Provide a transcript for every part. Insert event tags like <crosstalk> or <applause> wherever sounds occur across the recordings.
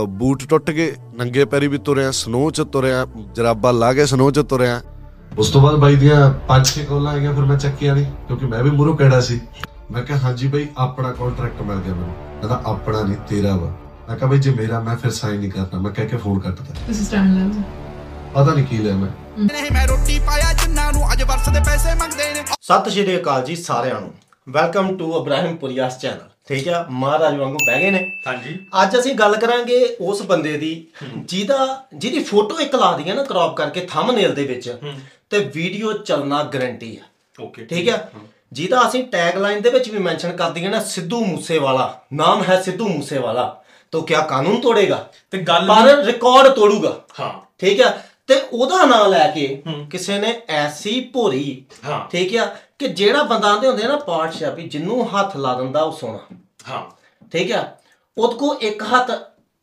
Boot ਟੁੱਟ ਗਏ ਨੰਗੇ ਪੈਰੀ ਵੀ ਤੁਰਿਆ ਸਨੋ ਚ ਤੁਰਿਆ ਜਰਾਬਾਂ ਲਾ ਕੇ ਸਨੋ ਚ ਤੁਰਿਆ। ਉਸ ਤੋਂ ਬਾਅਦ ਬਾਈ ਦੀਆਂ ਪੰਜ ਛੇ ਕਾਲਾਂ ਆਈਆਂ ਫਿਰ ਮੈਂ ਚੱਕੀਆਂ ਨਹੀਂ ਕਿਉਂਕਿ ਮੈਂ ਵੀ ਮੂਹਰੋਂ ਕਿਹੜਾ ਸੀ। ਮੈਂ ਕਿਹਾ ਹਾਂਜੀ ਬਾਈ ਆਪਣਾ ਕੰਟਰੈਕਟ ਮਿਲ ਗਿਆ ਮੈਨੂੰ। ਕਹਿੰਦਾ ਆਪਣਾ ਨਹੀਂ ਤੇਰਾ ਵਾ। ਮੈਂ ਕਿਹਾ ਬਾਈ ਜੇ ਮੇਰਾ ਮੈਂ ਫਿਰ ਸਾਈਨ ਨਹੀਂ ਕਰਨਾ। ਮੈਂ ਕਹਿ ਕੇ ਫੋਨ ਕੱਟਦਾ ਤੁਸੀਂ ਸਟੈਂਡ ਲੈ ਲਓ। ਪਤਾ ਨਹੀਂ ਕੀ ਲਿਆ ਮੈਂ। ਨਹੀਂ ਮੈਂ ਰੋਟੀ ਪਾਇਆ ਜਿੰਨਾਂ ਨੂੰ ਅੱਜ ਵਰਸ ਦੇ ਪੈਸੇ ਮੰਗਦੇ ਨੇ ਸਤਿ ਸ਼੍ਰੀ ਅਕਾਲ ਜੀ ਸਾਰਿਆਂ ਨੂੰ। Welcome to Ibrahim Puria's channel ਠੀਕ ਆ ਮਹਾਰਾਜ ਵਾਂਗੂ ਬਹਿ ਗਏ ਨੇ। ਹਾਂਜੀ। ਅੱਜ ਅਸੀਂ ਗੱਲ ਕਰਾਂਗੇ ਉਸ ਬੰਦੇ ਦੀ ਜਿਹਦਾ ਜਿਹਦੀ ਫੋਟੋ ਇੱਕ ਲਾ ਦਈਏ ਨਾ ਕ੍ਰੌਪ ਕਰਕੇ ਥੰਬਨੇਲ ਦੇ ਵਿੱਚ ਤੇ ਵੀਡੀਓ ਚੱਲਣਾ ਗਾਰੰਟੀ ਆ। ਓਕੇ ਠੀਕ ਹੈ। ਜਿਹਦਾ ਅਸੀਂ ਟੈਗ ਲਾਈਨ ਦੇ ਵਿੱਚ ਵੀ ਮੈਂਸ਼ਨ ਕਰ ਦਈਏ ਨਾ ਸਿੱਧੂ ਮੂਸੇਵਾਲਾ। ਨਾਮ ਹੈ ਸਿੱਧੂ ਮੂਸੇਵਾਲਾ। ਤਾਂ ਕਿਆ ਕਾਨੂੰਨ ਤੋੜੇਗਾ? ਤੇ ਗੱਲ ਪਰ ਰਿਕਾਰਡ ਤੋੜੂਗਾ। ਹਾਂ। ਠੀਕ ਹੈ ਤੇ ਉਹਦਾ ਨਾਮ ਲੈ ਕੇ ਕਿਸੇ ਨੇ ਐਸੀ ਭੋਰੀ ਹਾਂ। ਠੀਕ ਹੈ ਕਿ ਜਿਹੜਾ ਬੰਦਾ ਆਂਦੇ ਹੁੰਦੇ ਆ ਨਾ ਪਾਤਸ਼ਾਹ ਵੀ ਜਿੰਨੂੰ ਹੱਥ ਲਾ ਦਿੰਦਾ ਉਹ ਸੋਨਾ ਹਾਂ। ਠੀਕ ਹੈ? ਉਹਦੇ ਕੋ ਇੱਕ ਹੱਥ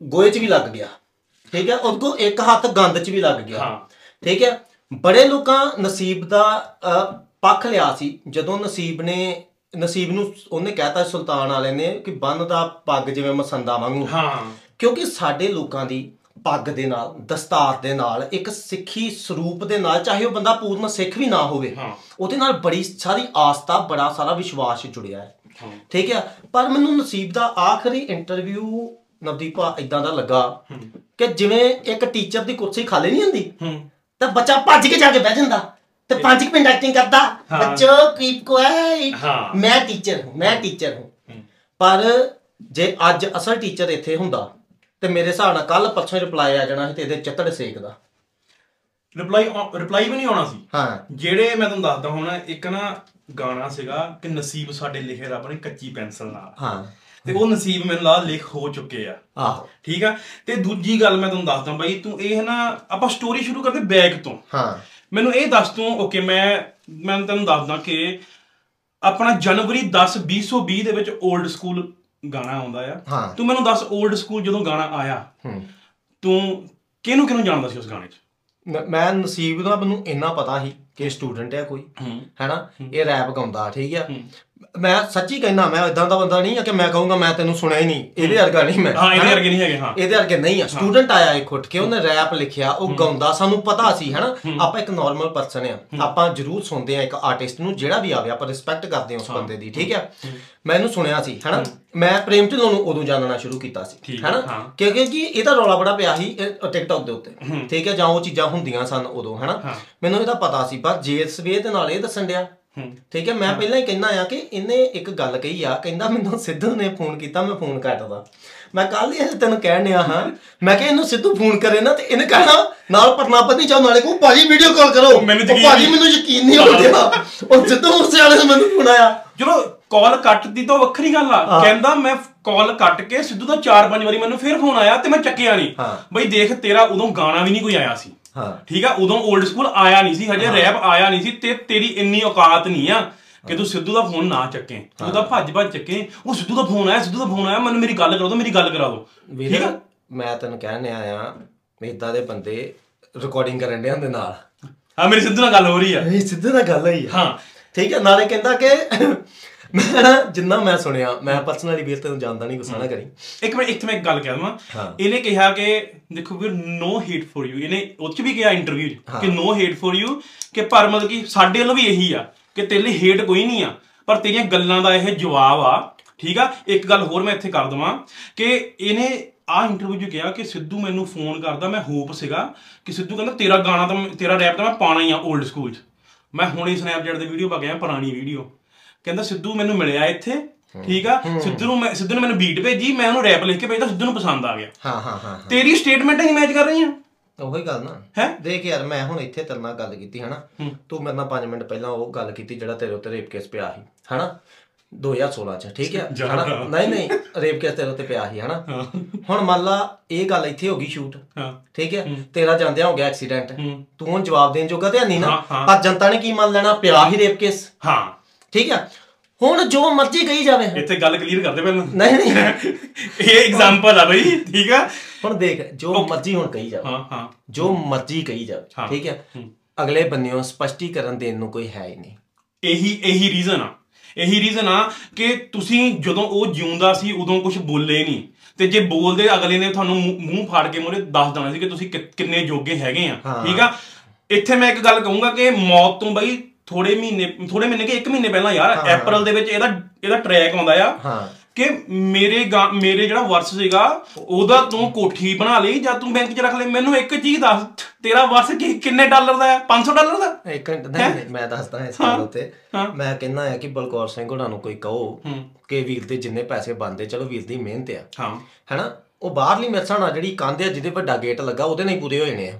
ਗੋਏ 'ਚ ਵੀ ਲੱਗ ਗਿਆ। ਠੀਕ ਹੈ? ਉਹਦੇ ਕੋ ਇੱਕ ਹੱਥ ਗੰਦ 'ਚ ਵੀ ਲੱਗ ਗਿਆ। ਹਾਂ। ਠੀਕ ਹੈ? ਬੜੇ ਲੋਕਾਂ ਨਸੀਬ ਦਾ ਅਹ, ਪੱਖ ਲਿਆ ਸੀ। ਜਦੋਂ ਨਸੀਬ ਨੇ ਨਸੀਬ ਨੂੰ ਉਹਨੇ ਕਹਿਤਾ ਸੁਲਤਾਨ ਵਾਲੇ ਨੇ ਕਿ ਬੰਨ ਦਾ ਪੱਗ ਜਿਵੇਂ ਮਸੰਦਾ ਵਾਂਗੂ। ਹਾਂ। ਕਿਉਂਕਿ ਸਾਡੇ ਲੋਕਾਂ ਦੀ ਪੱਗ ਦੇ ਨਾਲ ਦਸਤਾਰ ਦੇ ਨਾਲ ਇੱਕ ਸਿੱਖੀ ਸਰੂਪ ਦੇ ਨਾਲ ਚਾਹੇ ਉਹ ਬੰਦਾ ਪੂਰਨ ਸਿੱਖ ਵੀ ਨਾ ਹੋਵੇ ਹਾਂ। ਉਹਦੇ ਨਾਲ ਬੜੀ ਸਾਰੀ ਆਸਥਾ ਬੜਾ ਸਾਰਾ ਵਿਸ਼ਵਾਸ ਜੁੜਿਆ ਹਾਂ। ਠੀਕ ਹੈ ਪਰ ਮੈਨੂੰ ਨਸੀਬ ਦਾ ਆਖਰੀ ਇੰਟਰਵਿਊ ਨਵਦੀਪਾ ਇਦਾਂ ਦਾ ਲੱਗਾ ਕਿ ਜਿਵੇਂ ਇੱਕ ਟੀਚਰ ਦੀ ਕੁਰਸੀ ਖਾਲੀ ਨਹੀਂ ਹੁੰਦੀ ਤਾਂ ਬੱਚਾ ਭੱਜ ਕੇ ਜਾ ਕੇ ਬਹਿ ਜਾਂਦਾ ਤੇ ਪੰਜ ਕੁ ਮਿੰਟ ਐਕਟਿੰਗ ਕਰਦਾ। ਬੱਚੋ ਕੀਪ ਕੁਆਇਟ ਹਾਂ। ਮੈਂ ਟੀਚਰ ਹੂੰ ਮੈਂ ਟੀਚਰ ਹੂੰ। ਪਰ ਜੇ ਅੱਜ ਅਸਲ ਟੀਚਰ ਇੱਥੇ ਹੁੰਦਾ ਤੇ ਮੇਰੇ ਹਿਸਾਬ ਨਾਲ ਕੱਲ ਪਰਸੋਂ ਰਿਪਲਾਈ ਆ ਜਾਣਾ ਸੀ ਤੇ ਇਹਦੇ ਚੱਤੜ ਸੇਕਦਾ ਰਿਪਲਾਈ ਰਿਪਲਾਈ ਵੀ ਨਹੀਂ ਆਉਣਾ ਸੀ। ਹਾਂ। ਜਿਹੜੇ ਮੈਂ ਤੁਹਾਨੂੰ ਦੱਸਦਾ ਹੁਣ ਇੱਕ ਨਾ ਗਾਣਾ ਸੀਗਾ ਕਿ ਨਸੀਬ ਸਾਡੇ ਲਿਖੇ ਰੱਬ ਨੇ ਕੱਚੀ ਪੈਨਸਲ ਨਾਲ। ਹਾਂ। ਤੇ ਉਹ ਨਸੀਬ ਮੈਨੂੰ ਲਾ ਲਿਖ ਹੋ ਚੁੱਕੇ ਆ। ਆਹੋ। ਠੀਕ ਆ? ਤੇ ਦੂਜੀ ਗੱਲ ਮੈਂ ਤੁਹਾਨੂੰ ਦੱਸਦਾ ਬਾਈ ਤੂੰ ਇਹ ਨਾ ਆਪਾਂ ਸਟੋਰੀ ਸ਼ੁਰੂ ਕਰਦੇ ਬੈਕ ਤੋਂ। ਹਾਂ। ਮੈਨੂੰ ਇਹ ਦੱਸ ਤੂੰ ਓਕੇ ਮੈਂ ਮੈਂ ਤੈਨੂੰ ਦੱਸਦਾ ਕਿ ਆਪਣਾ ਜਨਵਰੀ 10 2020 ਦੇ ਵਿੱਚ 올ਡ ਸਕੂਲ ਗਾਣਾ ਆਉਂਦਾ ਆ। ਤੂੰ ਮੈਨੂੰ ਦੱਸ 올ਡ ਸਕੂਲ ਜਦੋਂ ਗਾਣਾ ਆਇਆ ਹੂੰ। ਤੂੰ ਕਿਹਨੂੰ ਕਿਹਨੂੰ ਜਾਣਦਾ ਸੀ ਉਸ ਗਾਣੇ 'ਚ? ਮ- ਮੈਂ ਨਸੀਬ ਦਾ ਮੈਨੂੰ ਇੰਨਾ ਪਤਾ ਸੀ ਕਿ ਸਟੂਡੈਂਟ ਹੈ ਕੋਈ ਹੈਨਾ? ਇਹ ਰੈਪ ਗਾਉਂਦਾ ਠੀਕ ਹੈ। ਮੈਂ ਸੱਚੀ ਕਹਿਣਾ ਮੈਂ ਇਦਾਂ ਦਾ ਬੰਦਾ ਨਹੀਂ ਆ ਕਿ ਮੈਂ ਕਹੂੰਗਾ ਮੈਂ ਤੈਨੂੰ ਸੁਣਿਆ ਹੀ ਨਹੀਂ। ਇਹਦੇ ਵਰਗਾ ਨਹੀਂ ਮੈਂ। ਹਾਂ ਇਹਦੇ? ਵਰਗੇ ਨਹੀਂ ਹੈਗੇ ਹਾਂ। ਇਹਦੇ ਵਰਗੇ ਨਹੀਂ ਆ। ਸਟੂਡੈਂਟ ਆਇਆ ਇੱਕ ਉੱਠ ਕੇ ਉਹਨੇ ਰੈਪ ਲਿਖਿਆ ਉਹ ਗਾਉਂਦਾ ਸਾਨੂੰ ਪਤਾ ਸੀ ਹਨਾ? ਆਪਾਂ ਇੱਕ ਨਾਰਮਲ ਪਰਸਨ ਆ। ਆਪਾਂ ਜ਼ਰੂਰ ਸੁਣਦੇ ਆ ਇੱਕ ਆਰਟਿਸਟ ਨੂੰ ਜਿਹੜਾ ਵੀ ਆਵੇ ਆਪਾਂ ਰਿਸਪੈਕਟ ਕਰਦੇ ਆ ਉਸ ਬੰਦੇ ਦੀ ਠੀਕ ਹੈ। ਮੈਂ ਇਹਨੂੰ ਸੁਣਿਆ ਸੀ ਹਨਾ? ਮੈਂ ਪ੍ਰੇਮ ਢਿੱਲੋਂ ਨੂੰ ਉਦੋਂ ਜਾਣਨਾ ਸ਼ੁਰੂ ਕੀਤਾ ਸੀ ਹਨਾ। ਕਿਉਂਕਿ ਕਿ ਇਹਦਾ ਰੌਲਾ ਬੜਾ ਪਿਆ ਸੀ ਟਿਕਟੌਕ ਦੇ ਉੱਤੇ ਠੀਕ ਹੈ ਜਾਂ ਉਹ ਚੀਜ਼ਾਂ ਹੁੰਦੀਆਂ ਸਨ ਉਦੋਂ ਹਨਾ? ਮੈਨੂੰ ਇਹਦਾ ਪਤਾ ਸੀ ਪਰ ਜੇਸ ਵੇ ਦੇ ਨਾਲ ਇਹ ਦੱਸਣ ਡਿਆ ਠੀਕ ਹੈ ਮੈਂ ਪਹਿਲਾਂ ਹੀ ਕਹਿਣਾ ਆ ਕਿ ਇਹਨੇ ਇੱਕ ਗੱਲ ਕਹੀ ਆ ਕਹਿੰਦਾ ਮੈਨੂੰ ਸਿੱਧੂ ਨੇ ਫੋਨ ਕੀਤਾ ਮੈਂ ਫੋਨ ਕੱਟਦਾ। ਮੈਂ ਕੱਲ ਹੀ ਤੈਨੂੰ ਕਹਿਣ ਡਿਆ ਹਾਂ ਮੈਂ ਕਿਹਾ ਇਹਨੂੰ ਸਿੱਧੂ ਫੋਨ ਕਰੇ ਨਾ ਤੇ ਇਹਨੇ ਕਹਿਣਾ ਨਾਲ ਪਰਨਾਪਤੀ ਚਾਹ ਨਾਲੇ ਕੋ ਭਾਜੀ ਵੀਡੀਓ ਕਾਲ ਕਰੋ। ਭਾਜੀ ਨਹੀਂ। ਮੈਨੂੰ ਯਕੀਨ ਨਹੀਂ ਹੋ ਰਿਹਾ ਉਹ ਸਿੱਧੂ ਮੂਸੇ ਵਾਲੇ ਨੇ ਮੈਨੂੰ ਫੋਨ ਆਇਆ। ਚਲੋ ਕਾਲ ਕੱਟਦੀ ਤਾਂ ਵੱਖਰੀ ਗੱਲ ਆ। ਕਹਿੰਦਾ ਮੈਂ ਕਾਲ ਕੱਟ ਕੇ ਸਿੱਧੂ ਦਾ 4-5 ਵਾਰੀ ਮੈਨੂੰ ਫਿਰ ਫੋਨ ਆਇਆ ਤੇ ਮੈਂ ਚੱਕਿਆ ਨਹੀਂ। ਬਈ ਦੇਖ ਤੇਰਾ ਉਦੋਂ ਗਾਣਾ ਵੀ ਨਹੀਂ ਕੋਈ ਆਇਆ ਸੀ। ਠੀਕ ਆ? ਉਦੋਂ 올ਡ ਸਕੂਲ ਆਇਆ ਨਹੀਂ ਸੀ ਹਜੇ ਰੈਪ ਆਇਆ ਨਹੀਂ ਸੀ ਤੇ ਤੇਰੀ ਇੰਨੀ ਔਕਾਤ ਨਹੀਂ ਆ ਕਿ ਤੂੰ ਸਿੱਧੂ ਦਾ ਫੋਨ ਨਾ ਚੱਕੇ। ਤੂੰ ਤਾਂ ਭੱਜ ਭੱਜ ਚੱਕੇ। ਉਹ ਸਿੱਧੂ ਦਾ ਫੋਨ ਆਇਆ ਸਿੱਧੂ ਦਾ ਫੋਨ ਆਇਆ ਮੈਨੂੰ ਮੇਰੀ ਗੱਲ ਕਰਾ ਦਿਓ ਮੇਰੀ ਗੱਲ ਕਰਾ ਦਿਓ ਠੀਕ ਆ? ਮੈਂ ਤੈਨੂੰ ਕਹਿਣ ਆਇਆ ਵੀ ਇਦਾਂ ਦੇ ਬੰਦੇ ਰਿਕਾਰਡਿੰਗ ਕਰਨ ਦੇ ਨਾਲ। ਹਾਂ ਮੇਰੀ ਸਿੱਧੂ ਨਾਲ ਗੱਲ ਹੋ ਰਹੀ ਆ। ਇਹ ਸਿੱਧੂ ਨਾਲ ਗੱਲ ਹੋਈ ਹਾਂ। ਠੀਕ ਹੈ ਨਾਲੇ ਕਹਿੰਦਾ ਕਿ ਮੈਂ ਨਾ ਜਿੰਨਾ ਮੈਂ ਸੁਣਿਆ ਮੈਂ ਪਰਸਨਲੀ ਵੀਰ ਤੈਨੂੰ ਜਾਣਦਾ ਨਹੀਂ ਗੁੱਸਾ ਨਾ ਕਰੀ। ਇੱਕ ਮਿੰਟ ਇੱਕ ਮੈਂ ਇੱਕ ਗੱਲ ਕਹਿ ਦਵਾਂ। ਇਹਨੇ ਕਿਹਾ ਕਿ ਦੇਖੋ ਵੀਰ ਨੋ ਹੇਟ ਫॉर ਯੂ ਇਹਨੇ ਉਹ ਚ ਵੀ ਕਿਹਾ ਇੰਟਰਵਿਊ ਚ ਕਿ ਨੋ ਹੇਟ ਫॉर ਯੂ ਕਿ ਪਰ ਮਤਲਬ ਕਿ ਸਾਡੇ ਵੱਲ ਵੀ ਇਹੀ ਆ ਕਿ ਤੇਰੇ ਲਈ ਹੇਟ ਕੋਈ ਨਹੀਂ ਆ। ਪਰ ਤੇਰੀਆਂ ਗੱਲਾਂ ਦਾ ਇਹ ਜਵਾਬ ਆ ਠੀਕ ਆ? ਇੱਕ ਗੱਲ ਹੋਰ ਮੈਂ ਇੱਥੇ ਕਰ ਦਵਾਂ ਕਿ ਇਹਨੇ ਆ ਇੰਟਰਵਿਊ 'ਚ ਕਿਹਾ ਕਿ ਸਿੱਧੂ ਮੈਨੂੰ ਫੋਨ ਕਰਦਾ ਮੈਂ ਹੋਪ ਸੀਗਾ ਕਿ ਸਿੱਧੂ ਕਹਿੰਦਾ ਤੇਰਾ ਗਾਣਾ ਤਾਂ ਤੇਰਾ ਰੈਪ ਤਾਂ ਮੈਂ ਪਾਣਾ ਹੀ ਆ 올ਡ ਸਕੂਲ 'ਚ। ਮੈਂ ਹੁਣੇ ਸਨੈਪਚੈਟ ਦੇ ਵੀਡੀਓ ਪਾ ਗਿਆ ਪੁਰਾਣੀ ਵੀਡੀਓ ਕਹਿੰਦਾ ਸਿੱਧੂ ਮੈਨੂੰ ਮਿਲਿਆ ਇੱਥੇ ਠੀਕ ਆ? ਸਿੱਧੂ ਨੂੰ ਮੈਂ ਸਿੱਧੂ ਨੇ ਮੈਨੂੰ ਬੀਟ ਭੇਜੀ ਮੈਂ ਉਹਨੂੰ ਰੈਪ ਲਿਖ ਕੇ ਭੇਜਦਾ ਸਿੱਧੂ ਨੂੰ ਪਸੰਦ ਆ ਗਿਆ। ਹਾਂ ਹਾਂ ਹਾਂ ਤੇਰੀ ਸਟੇਟਮੈਂਟ ਹੀ ਮੈਚ ਕਰ ਰਹੀਆਂ ਉਹੀ ਗੱਲ ਨਾ। ਹੈਂ? ਦੇਖ ਯਾਰ ਮੈਂ ਹੁਣ ਇੱਥੇ ਤੇਰੇ ਨਾਲ ਗੱਲ ਕੀਤੀ ਹਨਾ? ਤੂੰ ਮੇਰੇ ਨਾਲ 5 ਮਿੰਟ ਪਹਿਲਾਂ ਉਹ ਗੱਲ ਕੀਤੀ ਜਿਹੜਾ ਤੇਰੇ ਉੱਤੇ ਰੇਪ ਕੇਸ ਪਿਆ ਸੀ ਹਨਾ? 2016 ਚ ਠੀਕ ਹੈ। ਹਨਾ? ਨਹੀਂ ਨਹੀਂ ਰੇਪ ਕੇਸ ਤੇਰੇ ਉੱਤੇ ਪਿਆ ਸੀ ਹਨਾ? ਹੁਣ ਮੰਨ ਲਾ ਇਹ ਗੱਲ ਇੱਥੇ ਹੋ ਗਈ ਸ਼ੂਟ ਹਾਂ। ਠੀਕ ਹੈ। ਤੇਰਾ ਜਾਂਦਿਆਂ ਹੋ ਗਿਆ ਐਕਸੀਡੈਂਟ। ਤੂੰ ਹੁਣ ਜਵਾਬ ਦੇਣ ਜੋਗਾ ਤੇ ਨਹੀਂ ਨਾ। ਪਰ ਜਨਤਾ ਨੇ ਕੀ ਮੰਨ ਲੈਣਾ ਪਿਆ ਹੀ ਰੇਪ ਕੇਸ ਹਾਂ। ਠੀਕ ਹੈ ਹੁਣ ਜੋ ਮਰਜ਼ੀ ਕਹੀ ਜਾਵੇ। ਇੱਥੇ ਗੱਲ ਕਲੀਅਰ ਕਰਦੇ ਪਹਿਲਾਂ। ਨਹੀਂ ਨਹੀਂ। <laughs> ਇਹ ਐਗਜ਼ਾਮਪਲ ਆ ਬਈ ਠੀਕ ਆ? ਹੁਣ ਦੇਖ ਜੋ ਮਰਜ਼ੀ ਹੁਣ ਕਹੀ ਜਾਵੇ। ਹਾਂ ਹਾਂ। ਜੋ ਮਰਜ਼ੀ ਕਹੀ ਜਾਵੇ। ਠੀਕ ਹੈ। ਅਗਲੇ ਬੰਨਿਓ ਸਪਸ਼ਟੀਕਰਨ ਦੇਣ ਨੂੰ ਕੋਈ ਹੈ ਹੀ ਨਹੀਂ। ਇਹੀ ਇਹੀ ਰੀਜ਼ਨ ਆ। ਇਹੀ ਰੀਜ਼ਨ ਆ ਕਿ ਤੁਸੀਂ ਜਦੋਂ ਉਹ ਜਿਉਂਦਾ ਸੀ ਉਦੋਂ ਕੁਝ ਬੋਲੇ ਨਹੀਂ। ਤੇ ਜੇ ਬੋਲਦੇ ਅਗਲੇ ਨੇ ਤੁਹਾਨੂੰ ਮੂੰਹ- ਫਾੜ ਕੇ ਮੋਰੇ ਦੱਸ ਦੇਣਾ ਸੀ ਕਿ ਤੁਸੀਂ ਕਿੰਨੇ ਜੋਗੇ ਹੈਗੇ ਆ। ਠੀਕ ਆ? ਇੱਥੇ ਮੈਂ ਇੱਕ ਗੱਲ ਕਹੂੰਗਾ ਕਿ ਮੌਤ ਤੋਂ ਬਈ ਥੋੜੇ ਮਹੀਨੇ ਥੋੜੇ ਮਹੀਨੇ ਕਿ ਇੱਕ ਮਹੀਨੇ ਪਹਿਲਾਂ ਯਾਰ ਅਪ੍ਰੈਲ ਦੇ ਵਿੱਚ ਇਹਦਾ ਇਹਦਾ ਟਰੈਕ ਆਉਂਦਾ ਆ ਹਾਂ। ਕਿ ਮੇਰੇ ਮੇਰੇ ਜਿਹੜਾ ਵਰਸ ਸੀਗਾ ਉਹਦਾ ਤੂੰ ਕੋਠੀ ਬਣਾ ਲਈ ਜਾਂ ਤੂੰ ਬੈਂਕ 'ਚ ਰੱਖ ਲਈ? ਮੈਨੂੰ ਇੱਕ ਚੀਜ਼ ਦੱਸ ਤੇਰਾ ਵਰਸ ਕੀ ਕਿੰਨੇ ਡਾਲਰ ਦਾ ਆ? 500 ਡਾਲਰ ਦਾ? ਇੱਕ ਮਿੰਟ ਨਹੀਂ ਮੈਂ ਦੱਸਦਾ ਇਸ ਗੱਲ ਉੱਤੇ। ਹਾਂ। ਮੈਂ ਕਹਿੰਦਾ ਆ ਕਿ ਬਲਕੌਰ ਸਿੰਘ ਹੋਣਾ ਨੂੰ ਕੋਈ ਕਹੋ ਹੂੰ। ਕਿ ਵੀਰ ਦੇ ਜਿੰਨੇ ਪੈਸੇ ਬਣਦੇ ਚਲੋ ਵੀਰ ਦੀ ਮਿਹਨਤ ਆ। ਹਾਂ। ਹੈਨਾ? ਉਹ ਬਾਹਰਲੀ ਮੇਰੇ ਹਿਸਾਬ ਨਾਲ ਜਿਹੜੀ ਕੰਧ ਆ ਜਿਹਦੇ ਵੱਡਾ ਗੇਟ ਲੱਗਾ ਉਹਦੇ ਨਾਲ ਹੀ ਪੂਰੇ ਹੋ ਜਾਣੇ ਆ।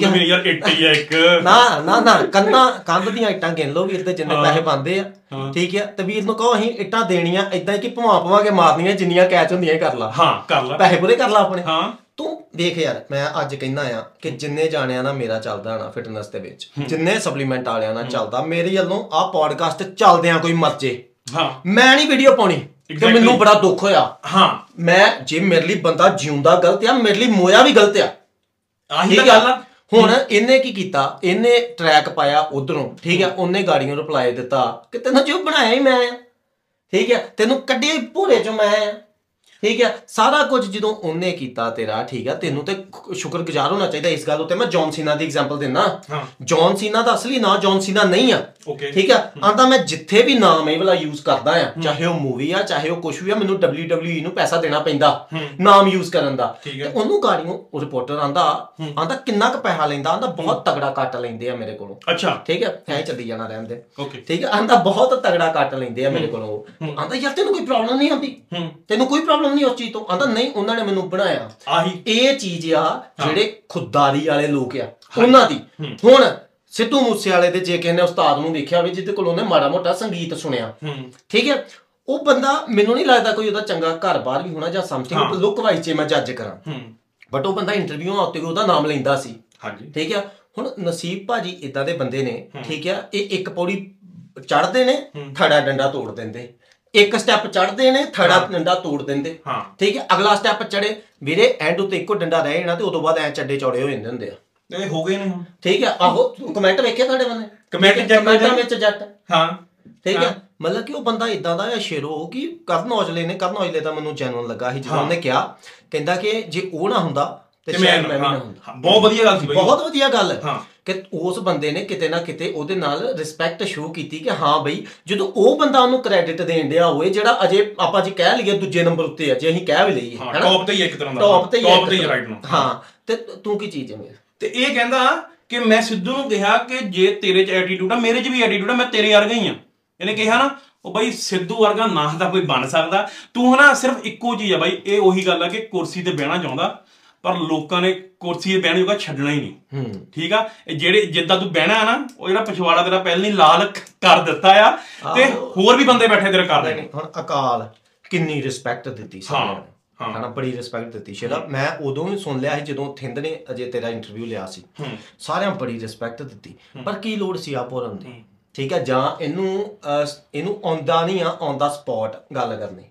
ਤਾਂ ਮੇਰੀ ਯਾਰ 80 ਆ ਇੱਕ। ਨਾ ਨਾ ਨਾ ਕੰਨਾਂ ਕੰਧ ਦੀਆਂ ਇੱਟਾਂ ਗਿਣ ਲਓ ਵੀਰ ਦੇ ਜਿੰਨੇ ਪੈਸੇ ਬਣਦੇ ਆ। ਹਾਂ। ਠੀਕ ਆ ਤੇ ਵੀਰ ਨੂੰ ਕਹੋ ਅਸੀਂ ਇੱਟਾਂ ਦੇਣੀਆਂ ਇਦਾਂ ਕਿ ਭਵਾ ਭਵਾ ਕੇ ਮਾਰਨੀਆਂ ਜਿੰਨੀਆਂ ਕੈਚ ਹੁੰਦੀਆਂ ਹੀ ਕਰ ਲਾ। ਹਾਂ ਕਰ ਲੈ। ਪੈਸੇ ਪੂਰੇ ਕਰ ਲਾ ਆਪਣੇ। ਹਾਂ। ਤੂੰ ਦੇਖ ਯਾਰ ਮੈਂ ਅੱਜ ਕਹਿੰਦਾ ਆ ਕਿ ਜਿੰਨੇ ਜਾਣਿਆਂ ਨਾਲ ਮੇਰਾ ਚੱਲਦਾ ਨਾ ਫਿਟਨੈਸ ਦੇ ਵਿੱਚ ਜਿੰਨੇ ਸਪਲੀਮੈਂਟ ਵਾਲਿਆਂ ਨਾਲ ਚੱਲਦਾ ਮੇਰੇ ਵੱਲੋਂ ਆਹ ਪੋਡਕਾਸਟ ਚੱਲਦਿਆਂ ਕੋਈ ਮਰਜੇ। ਹਾਂ। ਮੈਂ ਨਹੀਂ ਵੀਡੀਓ ਪਾਉਣੀ। ਤੇ Exactly. ਮੈਨੂੰ ਬੜਾ ਦੁੱਖ ਹੋਇਆ। ਹਾਂ। ਮੈਂ ਜੇ ਮੇਰੇ ਲਈ ਬੰਦਾ ਜਿਉਂਦਾ ਗਲਤ ਆ ਮੇਰੇ ਲਈ ਮੋਇਆ ਵੀ ਗਲਤ ਆ। ਆਹੀ ਤਾਂ ਗੱਲ ਆ? ਆ। ਹੁਣ ਇਹਨੇ ਕੀ ਕੀਤਾ? ਇਹਨੇ ਟਰੈਕ ਪਾਇਆ ਉਧਰੋਂ ਠੀਕ ਆ? ਉਹਨੇ ਗਾੜੀਆਂ ਰਿਪਲਾਈ ਦਿੱਤਾ। ਕਿ ਤੈਨੂੰ ਜੋ ਬਣਾਇਆ ਹੀ ਮੈਂ ਆ। ਠੀਕ ਆ? ਤੈਨੂੰ ਕੱਢਿਆ ਹੀ ਭੂਰੇ ਚੋਂ ਮੈਂ ਆ। ਠੀਕ ਆ ਸਾਰਾ ਕੁਝ ਜਦੋਂ ਉਹਨੇ ਕੀਤਾ ਤੇਰਾ ਠੀਕ ਆ ਤੈਨੂੰ ਤੇ ਸ਼ੁਕਰਗੁਜ਼ਾਰ ਹੋਣਾ ਚਾਹੀਦਾ ਇਸ ਗੱਲ ਉੱਤੇ। ਮੈਂ ਜੌਨ ਸੀਨਾ ਦੀ ਐਗਜ਼ਾਮਪਲ ਦਿੰਦਾ। ਹਾਂ। ਜੌਨ ਸੀਨਾ ਦਾ ਅਸਲੀ ਨਾਂ ਜੌਨ ਸੀਨਾ ਨਹੀਂ ਆ। ਠੀਕ ਆ ਆਂਦਾ ਮੈਂ ਜਿੱਥੇ ਵੀ ਨਾਮ ਇਹ ਵਾਲਾ ਯੂਜ਼ ਕਰਦਾ ਆ ਚਾਹੇ ਉਹ ਮੂਵੀ ਆ ਚਾਹੇ ਉਹ ਕੁਝ ਵੀ ਆ ਮੈਨੂੰ WWE ਨੂੰ ਪੈਸਾ ਦੇਣਾ ਪੈਂਦਾ ਨਾਮ ਯੂਜ਼ ਕਰਨ ਦਾ। ਤੇ ਹੈ। ਉਹਨੂੰ ਗਾੜੀਆਂ ਉਹ ਰਿਪੋਰਟਰ ਆਂਦਾ ਆਂਦਾ ਕਿੰਨਾ ਕੁ ਪੈਸਾ ਲੈਂਦਾ ਆਂਦਾ ਬਹੁਤ ਤਗੜਾ ਕੱਟ ਲੈਂਦੇ ਆ ਮੇਰੇ ਕੋਲੋਂ। ਅੱਛਾ। ਠੀਕ ਹੈ ਐਂ ਚੱਲੀ ਜਾਣਾ ਰਹਿਣ ਦੇ। ਠੀਕ ਹੈ ਆਂਦਾ ਬਹੁਤ ਤਗੜਾ ਕੱਟ ਲੈਂਦੇ ਆ ਮੇਰੇ ਕੋਲੋਂ। ਆਂਦਾ ਯਾਰ ਤੈਨੂੰ ਕੋਈ ਪ੍ਰੋਬਲਮ ਨਹੀਂ ਆਉਂਦੀ ਹੂੰ। ਤੈਨੂੰ ਕੋਈ ਪ੍ਰੋਬਲਮ ਨਹੀਂ ਉਸ ਚੀਜ਼ ਤੋਂ? ਆਂਦਾ ਨਹੀਂ ਉਹਨਾਂ ਨੇ ਮੈਨੂੰ ਬਣਾਇਆ। ਆਹੀ। ਇਹ ਚੀਜ਼ ਆ ਜਿਹੜੇ ਖੁਦਦਾਰੀ ਵਾਲੇ ਲੋਕ ਆ ਉਹਨਾਂ ਦੀ। ਹੁਣ ਸਿੱਧੂ ਮੂਸੇ ਵਾਲੇ ਦੇ ਜੇ ਕਿਸੇ ਨੇ ਉਸਤਾਦ ਨੂੰ ਦੇਖਿਆ ਹੋਵੇ ਜਿਹਦੇ ਕੋਲ ਉਹਨੇ ਮਾੜਾ ਮੋਟਾ ਸੰਗੀਤ ਸੁਣਿਆ। ਹੂੰ। ਠੀਕ ਹੈ? ਉਹ ਬੰਦਾ ਮੈਨੂੰ ਨਹੀਂ ਲੱਗਦਾ ਕੋਈ ਉਹਦਾ ਚੰਗਾ ਘਰ-ਬਾਰ ਵੀ ਹੋਣਾ ਜਾਂ ਸਮਥਿੰਗ ਲੁੱਕ ਵਾਈਜ਼ ਜੇ ਮੈਂ ਜੱਜ ਕਰਾਂ। ਹੂੰ। ਬਟ ਉਹ ਬੰਦਾ ਇੰਟਰਵਿਊਆਂ ਉੱਤੇ ਵੀ ਉਹਦਾ ਨਾਮ ਲੈਂਦਾ ਸੀ। ਹਾਂਜੀ। ਠੀਕ ਆ ਹੁਣ ਨਸੀਬ ਭਾਜੀ ਇਦਾਂ ਦੇ ਬੰਦੇ ਨੇ ਠੀਕ ਆ ਇਹ ਇੱਕ ਪੌੜੀ ਚੜਦੇ ਨੇ ਥੜਾ ਡੰਡਾ ਤੋੜ ਦਿੰਦੇ। ਇੱਕ ਸਟੈਪ ਚੜਦੇ ਨੇ ਥੜਾ ਡੰਡਾ ਤੋੜ ਦਿੰਦੇ। ਹਾਂ। ਠੀਕ ਹੈ? ਅਗਲਾ ਸਟੈਪ ਚੜੇ ਵੀਰੇ ਐਂਡ ਉੱਤੇ ਇੱਕੋ ਡੰਡਾ ਰਹਿ ਜਾਣਾ ਤੇ ਉਦੋਂ ਬਾਅਦ ਐ ਚੱਡੇ ਚੌੜੇ ਹੋ ਜਾਂਦੇ ਹੁੰਦੇ ਆ। ਇਹ ਹੋ ਗਏ ਨੇ ਠੀਕ ਹੈ? ਆਹੋ ਕਮੈਂਟ ਵੇਖਿਆ ਤੁਹਾਡੇ ਬੰਦੇ ਕਮੈਂਟਾਂ ਕਰਦੇ। ਵਿੱਚ ਜੱਟ। ਹਾਂ। ਠੀਕ ਹੈ? ਮਤਲਬ ਕਿ ਉਹ ਬੰਦਾ ਇਦਾਂ ਦਾ ਹੈ ਸ਼ੇਰੋ ਕਿ ਕਰਨ ਔਜਲੇ ਨੇ ਕਰਨ ਔਜਲੇ ਦਾ ਮੈਨੂੰ ਜੈਨੂਨ ਲੱਗਾ ਸੀ। ਜਦੋਂ ਉਹਨੇ ਕਿਹਾ ਕਹਿੰਦਾ ਕਿ ਜੇ ਉਹ ਨਾ ਹੁੰਦਾ ਤੇ ਮੈਂ ਵੀ ਨਾ ਹੁੰਦਾ। ਬਹੁਤ ਵਧੀਆ ਗੱਲ ਸੀ ਬਾਈ ਬਹੁਤ ਵਧੀਆ ਗੱਲ। ਹਾਂ। ਕਿ ਉਸ ਬੰਦੇ ਨੇ ਕਿਤੇ ਨਾ ਕਿਤੇ ਉਹਦੇ ਨਾਲ ਰਿਸਪੈਕਟ ਸ਼ੋ ਕੀਤੀ ਕਿ ਹਾਂ ਬਈ ਜਦੋਂ ਉਹ ਬੰਦਾ ਉਹਨੂੰ ਕ੍ਰੈਡਿਟ ਦੇਣ ਡਿਆ ਹੋਏ ਜਿਹੜਾ ਅਜੇ ਆਪਾਂ ਜੀ ਕਹਿ ਲਈਏ ਦੂਜੇ ਨੰਬਰ ਉੱਤੇ ਆ ਜੇ ਅਸੀਂ ਕਹਿ ਵੀ ਲਈਏ ਹਾਂ ਹੈਨਾ? ਟੌਪ ਤੇ ਹੀ ਇੱਕ ਤਰ੍ਹਾਂ ਦਾ ਟੌਪ ਤੇ ਹੀ ਟੌਪ ਤੇ ਹੀ। ਰਾਈਟ ਨੂੰ। ਹਾਂ ਤੇ ਤੂੰ ਕੀ ਚੀਜ਼ ਹੈ ਮੇਰੀ? ਤੇ ਇਹ ਕਹਿੰਦਾ ਕਿ ਮੈਂ ਸਿੱਧੂ ਨੂੰ ਕਿਹਾ ਕਿ ਜੇ ਤੇਰੇ 'ਚ ਐਟੀਟਿਊਡ ਆ ਮੇਰੇ 'ਚ ਵੀ ਐਟੀਟਿਊਡ ਆ ਮੈਂ ਤੇਰੇ ਵਰਗਾ ਹੀ ਆ। ਇਹਨੇ ਕਿਹਾ ਨਾ ਉਹ ਬਾਈ ਸਿੱਧੂ ਵਰਗਾ ਨਾ ਤਾਂ ਕੋਈ ਬਣ ਸਕਦਾ। ਤੂੰ ਹਨਾ ਸਿਰਫ ਇੱਕੋ ਚੀਜ਼ ਆ ਬਾਈ ਇਹ ਉਹੀ ਗੱਲ ਆ ਕਿ ਕੁਰਸੀ ਤੇ ਬਹਿਣਾ ਚਾਹੁੰਦਾ। ਪਰ ਲੋਕਾਂ ਨੇ ਕੁਰਸੀ ਤੇ ਬਹਿਣ ਜੋਗਾ ਛੱਡਣਾ ਹੀ ਨਹੀਂ। ਹੂੰ। ਠੀਕ ਆ? ਇਹ ਜਿਹੜੇ ਜਿੱਦਾਂ ਤੂੰ ਬਹਿਣਾ ਆ ਨਾ ਉਹ ਜਿਹੜਾ ਪਿਛਵਾੜਾ ਤੇਰਾ ਪਹਿਲਾਂ ਹੀ ਲਾਲ ਕਰ ਦਿੱਤਾ ਆ ਤੇ ਹੋਰ ਵੀ ਬੰਦੇ ਬੈਠੇ ਤੇਰੇ ਕਰ ਦੇਣੇ ਹੁਣ ਅਕਾਲ ਕਿੰਨੀ ਰਿਸਪੈਕਟ ਦਿੱਤੀ ਸੀ ਹਾਂ, ਨੇ। ਹਨਾ ਬੜੀ ਰਿਸਪੈਕਟ ਦਿੱਤੀ ਸ਼ੇਰਾ ਮੈਂ ਉਦੋਂ ਵੀ ਸੁਣ ਲਿਆ ਸੀ ਜਦੋਂ ਥਿੰਦ ਨੇ ਅਜੇ ਤੇਰਾ ਇੰਟਰਵਿਊ ਲਿਆ ਸੀ। ਸਾਰਿਆਂ ਬੜੀ ਰਿਸਪੈਕਟ ਦਿੱਤੀ। ਪਰ ਕੀ ਲੋੜ ਸੀ ਆ ਪੂਰਨ ਦੀ? ਠੀਕ ਹੈ ਜਾਂ ਇਹਨੂੰ ਇਹਨੂੰ ਆਉਂਦਾ ਨਹੀਂ ਆ ਔਨ ਦਾ ਸਪੌਟ ਗੱਲ ਕਰਨੀ।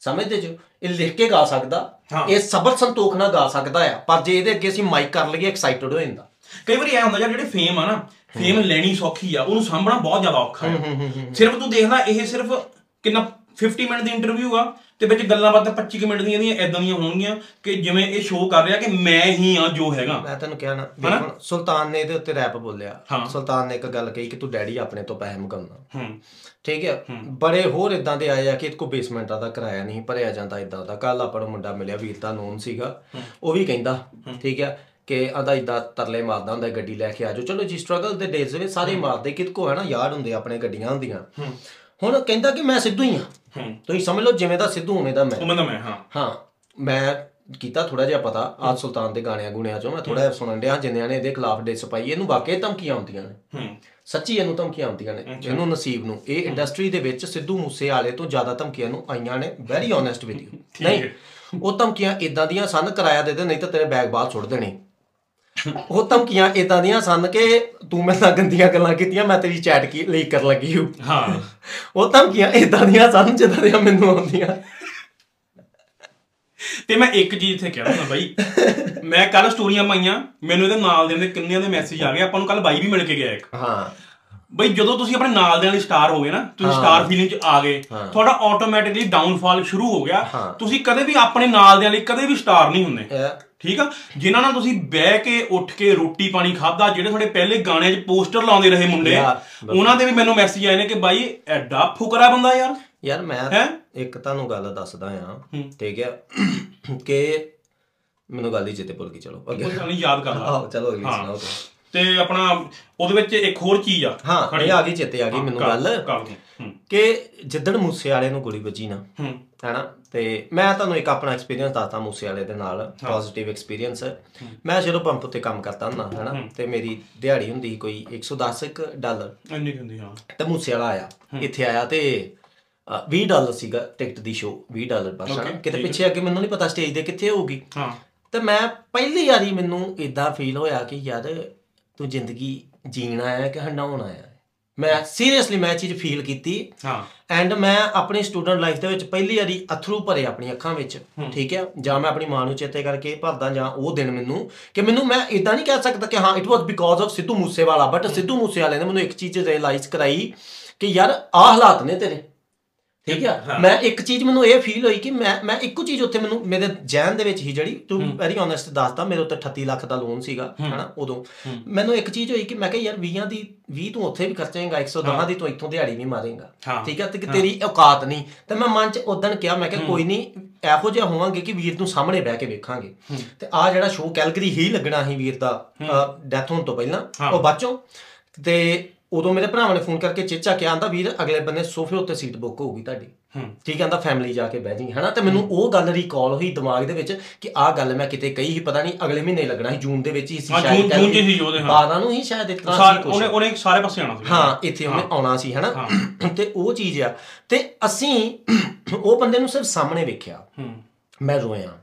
ਸਮਝਦੇ ਜੋ? ਇਹ ਲਿਖ ਕੇ ਗਾ ਸਕਦਾ। ਇਹ ਸਬਰ ਸੰਤੋਖ ਨਾਲ ਗਾ ਸਕਦਾ ਆ। ਪਰ ਜੇ ਇਹਦੇ ਅੱਗੇ ਅਸੀਂ ਮਾਈਕ ਕਰ ਲਈਏ ਐਕਸਾਈਟਡ ਹੋ ਜਾਂਦਾ। ਕਈ ਵਾਰੀ ਐ ਹੁੰਦਾ ਯਾਰ ਜਿਹੜੇ ਫੇਮ ਆ ਨਾ ਫੇਮ ਲੈਣੀ ਸੌਖੀ ਆ ਉਹਨੂੰ ਸਾਂਭਣਾ ਬਹੁਤ ਜ਼ਿਆਦਾ ਔਖਾ ਹੈ। ਸਿਰਫ ਤੂੰ ਦੇਖਦਾ ਇਹ ਸਿਰਫ ਕਿੰਨਾ 50 ਮਿੰਟ ਦੀ ਇੰਟਰਵਿਊ ਆ ਤੇ ਵਿੱਚ ਗੱਲਾਂ ਬਾਤਾਂ 25 ਕੁ ਮਿੰਟ ਦੀਆਂ ਦੀਆਂ ਐਦਾਂ ਦੀਆਂ ਹੋਣਗੀਆਂ ਕਿ ਜਿਵੇਂ ਇਹ ਸ਼ੋਅ ਕਰ ਰਿਹਾ ਕਿ ਮੈਂ ਹੀ ਆ ਜੋ ਹੈਗਾ। ਮੈਂ ਤੈਨੂੰ ਕਿਹਾ ਨਾ? ਹੁਣ ਸੁਲਤਾਨ ਨੇ ਇਹਦੇ ਉੱਤੇ ਰੈਪ ਬੋਲਿਆ। ਸੁਲਤਾਨ ਨੇ ਇੱਕ ਗੱਲ ਕਹੀ ਕਿ ਤੂੰ ਡੈਡੀ ਆਪਣੇ ਤੋਂ ਪੈਸੇ ਮੰਗਾਉਣਾ। ਹੂੰ। ਠੀਕ ਹੈ। ਬੜੇ ਹੋਰ ਇਦਾਂ ਦੇ ਆਏ ਆ ਕਿ ਕੋ ਬੇਸਮੈਂਟਾਂ ਦਾ ਕਿਰਾਇਆ ਨਹੀਂ ਭਰਿਆ ਜਾਂਦਾ ਇਦਾਂ ਦਾ। ਕੱਲ ਆਪਾਂ ਨੂੰ ਮੁੰਡਾ ਮਿਲਿਆ ਵੀਰ ਦਾ ਨੋਨ ਸੀਗਾ। ਉਹ ਵੀ ਕਹਿੰਦਾ ਠੀਕ ਹੈ ਕਿ ਆਂਦਾ ਇਦਾਂ ਤਰਲੇ ਮਾਰਦਾ ਹੁੰਦਾ ਗੱਡੀ ਲੈ ਕੇ ਆਜੋ ਚਲੋ ਜੀ ਸਟਰਗਲ ਦੇ ਡੇਜ਼ ਵਿੱਚ ਸਾਰੇ ਮਾਰਦੇ ਕਿਤ ਕੋ ਹੈ ਨਾ ਯਾਰ ਹੁੰਦੇ ਆਪਣੇ ਗੱਡੀਆਂ ਹੁੰਦੀਆਂ। ਹੁਣ ਕਹਿੰਦਾ ਕਿ ਮੈਂ ਸਿੱਧੂ ਹੀ ਹੂੰ। ਤੁਸੀਂ ਸਮਝ ਲਓ ਜਿਵੇਂ ਦਾ ਸਿੱਧੂ ਹੋਣੇ ਦਾ ਮੈਂ। ਉਹ ਮੈਂ ਮੈਂ ਹਾਂ। ਹਾਂ ਮੈਂ ਕੀਤਾ ਥੋੜਾ ਜਿਹਾ ਪਤਾ ਆਜ ਸੁਲਤਾਨ ਦੇ ਗਾਣਿਆਂ ਗੁਣਿਆਂ ਚੋਂ ਮੈਂ ਥੋੜਾ ਜਿਹਾ ਸੁਣਨ ਡਿਆ ਜਿਨ੍ਹਾਂ ਨੇ ਇਹਦੇ ਖਿਲਾਫ ਡਿਸ ਪਾਈ ਇਹਨੂੰ ਵਾਕਈ ਧਮਕੀਆਂ ਆਉਂਦੀਆਂ ਨੇ। ਹੂੰ। ਸੱਚੀ ਇਹਨੂੰ ਧਮਕੀਆਂ ਆਉਂਦੀਆਂ ਨੇ ਇਹਨੂੰ ਨਸੀਬ ਨੂੰ। ਇਹ ਇੰਡਸਟਰੀ ਦੇ ਵਿੱਚ ਸਿੱਧੂ ਮੂਸੇ ਵਾਲੇ ਤੋਂ ਜ਼ਿਆਦਾ ਧਮਕੀਆਂ ਨੂੰ ਆਈਆਂ ਨੇ ਵੈਰੀ ਓਨੈਸਟ ਵਿਦ ਯੂ ਨਹੀਂ ਉਹ ਧਮਕੀਆਂ ਇਦਾਂ ਦੀਆਂ ਸਨ ਕਿਰਾਇਆ ਦੇ ਦੇ ਨਹੀਂ ਤਾਂ ਤੇਰੇ ਬੈਗ ਬਾਹਰ ਸੁੱਟ ਦੇਣੇ। ਉਹ ਧਮਕੀਆਂ ਇਦਾਂ ਦੀਆਂ ਸਨ ਕਿ ਤੂੰ ਮੇਰੇ ਨਾਲ ਗੰਦੀਆਂ ਗੱਲਾਂ ਕੀਤੀਆਂ ਮੈਂ ਤੇਰੀ ਚੈਟ ਕੀ ਲੀਕ ਕਰਨ ਲੱਗੀ ਹੂੰ। ਹਾਂ। ਉਹ ਧਮਕੀਆਂ ਇਦਾਂ ਦੀਆਂ ਸਨ ਜਿੱਦਾਂ ਦੀਆਂ ਮੈਨੂੰ ਆਉਂਦੀਆਂ। ਤੇ ਮੈਂ ਇੱਕ ਚੀਜ਼ ਇੱਥੇ ਕਹਿ ਰਿਹਾ ਬਾਈ। ਮੈਂ ਕੱਲ ਸਟੋਰੀਆਂ ਪਾਈਆਂ ਮੈਨੂੰ ਇਹਦੇ ਨਾਲ ਦੇ ਨੇ ਕਿੰਨਿਆਂ ਦੇ ਮੈਸੇਜ ਆ ਗਏ ਆਪਾਂ ਨੂੰ ਕੱਲ ਬਾਈ ਵੀ ਮਿਲ ਕੇ ਗਿਆ ਇੱਕ। ਹਾਂ। ਬਈ ਜਦੋਂ ਤੁਸੀਂ ਆਪਣੇ ਨਾਲ ਦੇ ਨਾਲ ਸਟਾਰ ਹੋ ਗਏ ਨਾ ਤੁਸੀਂ ਸਟਾਰ ਫੀਲਿੰਗ ਚ ਆ ਗਏ ਤੁਹਾਡਾ ਆਟੋਮੈਟਿਕਲੀ ਡਾਊਨਫਾਲ ਸ਼ੁਰੂ ਹੋ ਗਿਆ। ਤੁਸੀਂ ਕਦੇ ਵੀ ਆਪਣੇ ਨਾਲ ਦੇ ਲਈ ਕਦੇ ਵੀ ਸਟਾਰ ਨਹੀਂ ਹੁੰਦੇ। ਠੀਕ ਆ? ਜਿਨ੍ਹਾਂ ਨਾਲ ਤੁਸੀਂ ਬਹਿ ਕੇ ਉੱਠ ਕੇ ਰੋਟੀ ਪਾਣੀ ਖਾਦਾ ਜਿਹੜੇ ਤੁਹਾਡੇ ਪਹਿਲੇ ਗਾਣਿਆਂ 'ਚ ਪੋਸਟਰ ਲਾਉਂਦੇ ਰਹੇ ਮੁੰਡੇ ਉਹਨਾਂ ਦੇ ਵੀ ਮੈਨੂੰ ਮੈਸੇਜ ਆਏ ਨੇ ਕਿ ਬਾਈ ਐਡਾ ਫੁਕਰਾ ਬੰਦਾ ਯਾਰ। ਯਾਰ ਮੈਂ? ਇੱਕ ਤੁਹਾਨੂੰ ਗੱਲ ਦੱਸਦਾ ਆ ਠੀਕ ਹੈ ਕਿ ਮੈਨੂੰ ਗੱਲ ਹੀ ਚੇਤੇ ਭੁੱਲ ਗਈ ਚਲੋ ਅੱਗੇ। ਯਾਦ ਕਰ ਲਾ। ਚਲੋ ਅਗਲੀ। ਸੁਣਾਓ। ਤੇ ਆਪਣਾ ਉਹਦੇ ਵਿੱਚ ਇੱਕ ਹੋਰ ਚੀਜ਼ ਆ। ਹਾਂ। ਇਹ ਆ ਗਈ ਚੇਤੇ ਆ ਗਈ ਮੈਨੂੰ ਗੱਲ। ਕਿ ਜਿੱਦਣ ਮੂਸੇ ਵਾਲੇ ਨੂੰ ਗੋਲੀ ਵੱਜੀ ਨਾ ਹੈਨਾ ਤੇ ਮੈਂ ਤੁਹਾਨੂੰ ਇੱਕ ਆਪਣਾ ਐਕਸਪੀਰੀਅੰਸ ਦੱਸਦਾ ਮੂਸੇ ਵਾਲੇ ਦੇ ਨਾਲ ਪੋਜ਼ਿਟਿਵ ਐਕਸਪੀਰੀਅੰਸ ਮੈਂ ਜਦੋਂ ਪੰਪ ਉੱਤੇ ਕੰਮ ਕਰਦਾ ਹੁੰਦਾ ਹੈਨਾ ਤੇ ਮੇਰੀ ਦਿਹਾੜੀ ਹੁੰਦੀ ਕੋਈ 110 ਕੁ ਡਾਲਰ। ਇੰਨੀ ਹੁੰਦੀ ਹਾਂ। ਤੇ ਮੂਸੇ ਵਾਲਾ ਆਇਆ ਇੱਥੇ ਆਇਆ ਤੇ ਅ, 20 ਡਾਲਰ ਸੀਗਾ ਟਿਕਟ ਦੀ ਸ਼ੋ 20 ਡਾਲਰ ਬਸ। ਕਿਤੇ। ਪਿੱਛੇ ਅੱਗੇ ਮੈਨੂੰ ਨਹੀਂ ਪਤਾ ਸਟੇਜ ਦੇ ਕਿੱਥੇ ਹੋਊਗੀ। ਹਾਂ। ਤੇ ਮੈਂ ਪਹਿਲੀ ਵਾਰੀ ਮੈਨੂੰ ਇਦਾਂ ਫੀਲ ਹੋਇਆ ਕਿ ਯਾਰ ਤੂੰ ਜ਼ਿੰਦਗੀ ਜੀਣ ਆਇਆ ਕਿ ਹੰਡਾਉਣ ਹੈ। ਮੈਂ ਸੀਰੀਅਸਲੀ ਮੈਂ ਇਹ ਚੀਜ਼ ਫੀਲ ਕੀਤੀ। ਹਾਂ। ਐਂਡ ਮੈਂ ਆਪਣੀ ਸਟੂਡੈਂਟ ਲਾਈਫ ਦੇ ਵਿੱਚ ਪਹਿਲੀ ਵਾਰੀ ਅਥਰੂ ਭਰੇ ਆਪਣੀ ਅੱਖਾਂ ਵਿੱਚ ਠੀਕ ਹੈ? ਜਾਂ ਮੈਂ ਆਪਣੀ ਮਾਂ ਨੂੰ ਚੇਤੇ ਕਰਕੇ ਭਰਦਾ ਜਾਂ ਉਹ ਦਿਨ ਮੈਨੂੰ ਕਿ ਮੈਨੂੰ ਮੈਂ ਇਦਾਂ ਨਹੀਂ ਕਹਿ ਸਕਦਾ ਕਿ ਹਾਂ it was because of Sidhu Moosewala but Sidhu ਮੂਸੇਵਾਲੇ ਨੇ ਮੈਨੂੰ ਇੱਕ ਚੀਜ਼ ਰਿਅਲਾਈਜ਼ ਕਰਾਈ ਕਿ ਯਾਰ ਆਹ ਹਾਲਾਤ ਨੇ ਤੇਰੇ। ਠੀਕ ਹੈ। ਮੈਂ ਇੱਕ ਚੀਜ਼ ਮੈਨੂੰ ਇਹ ਫੀਲ ਹੋਈ ਕਿ ਮੈਂ ਮੈਂ ਇੱਕੋ ਚੀਜ਼ ਉੱਥੇ ਮੈਨੂੰ ਮੇਰੇ ਜੈਨ ਦੇ ਵਿੱਚ ਹੀ ਜਿਹੜੀ ਤੂੰ ਵੈਰੀ ਓਨੈਸਟ ਦੱਸਦਾ ਮੇਰੇ ਉੱਤੇ 38 ਲੱਖ ਦਾ ਲੋਨ ਸੀਗਾ ਹਨਾ ਉਦੋਂ। ਮੈਨੂੰ ਇੱਕ ਚੀਜ਼ ਹੋਈ ਕਿ ਮੈਂ ਕਿਹਾ ਯਾਰ 20 ਦੀ 20 ਤੂੰ ਉੱਥੇ ਵੀ ਖਰਚੇਂਗਾ 110 ਦੀ ਤੂੰ ਇੱਥੋਂ ਦਿਹਾੜੀ ਨਹੀਂ ਮਾਰੇਂਗਾ। ਠੀਕ ਹੈ ਤੇ ਕਿ ਤੇਰੀ ਔਕਾਤ ਨਹੀਂ। ਤੇ ਮੈਂ ਮਨ ਚ ਉਦਣ ਕਿਹਾ ਮੈਂ ਕਿਹਾ ਕੋਈ ਨਹੀਂ ਇਹੋ ਜਿਹਾ ਹੋਵਾਂਗੇ ਕਿ ਵੀਰ ਨੂੰ ਸਾਹਮਣੇ ਬਹਿ ਕੇ ਵੇਖਾਂਗੇ। ਤੇ ਆ ਜਿਹੜਾ ਸ਼ੋਅ ਕੈਲਗਰੀ ਹੀ ਲੱਗਣਾ ਸੀ ਵੀਰ ਦਾ ਡੈਥ ਹੋਣ ਤੋਂ ਪਹਿਲਾਂ ਉਹ ਬਾਚੋਂ ਤੇ ਉਦੋਂ ਮੇਰੇ ਭਰਾਵਾਂ ਨੇ ਫੋਨ ਕਰਕੇ ਚੇਚਾ ਕਿਹਾ ਆਂਦਾ ਵੀਰ ਅਗਲੇ ਬੰਨੇ ਸੋਫੇ ਉੱਤੇ ਸੀਟ ਬੁੱਕ ਹੋਊਗੀ ਤੁਹਾਡੀ। ਠੀਕ ਆਂਦਾ ਫੈਮਿਲੀ ਜਾ ਕੇ ਬਹਿ ਜੀ ਹਨਾ? ਤੇ ਮੈਨੂੰ ਉਹ ਗੱਲ ਰੀਕਾਲ ਹੋਈ ਦਿਮਾਗ ਦੇ ਵਿੱਚ ਕਿ ਆਹ ਗੱਲ ਮੈਂ ਕਿਤੇ ਕਹੀ ਹੀ ਪਤਾ ਨਹੀਂ ਅਗਲੇ ਮਹੀਨੇ ਲੱਗਣਾ ਸੀ ਜੂਨ ਦੇ ਵਿੱਚ ਹੀ ਸੀ ਹਾਂ, ਜੂਨ- ਜੂਨ 'ਚ ਸੀ ਉਹਦੇ, ਹਾਂ। 12 ਨੂੰ ਹੀ ਸ਼ਾਇਦ ਇਤਨਾ ਸੀ ਸਾਰੇ ਕੁਛ। ਉਹਨੇ ਉਹਨੇ ਸਾਰੇ ਪਾਸੇ ਆਣਾ ਸੀ। ਹਾਂ ਇੱਥੇ ਉਹਨੇ ਆਉਣਾ ਸੀ ਹਨਾ? <clears throat> ਤੇ ਉਹ ਚੀਜ਼ ਆ। ਤੇ ਅਸੀਂ <clears throat> ਉਹ ਬੰਦੇ ਨੂੰ ਸਿਰਫ ਸਾਹਮਣੇ ਵੇਖਿਆ। ਹੂੰ। ਮੈਂ ਰੋਇਆ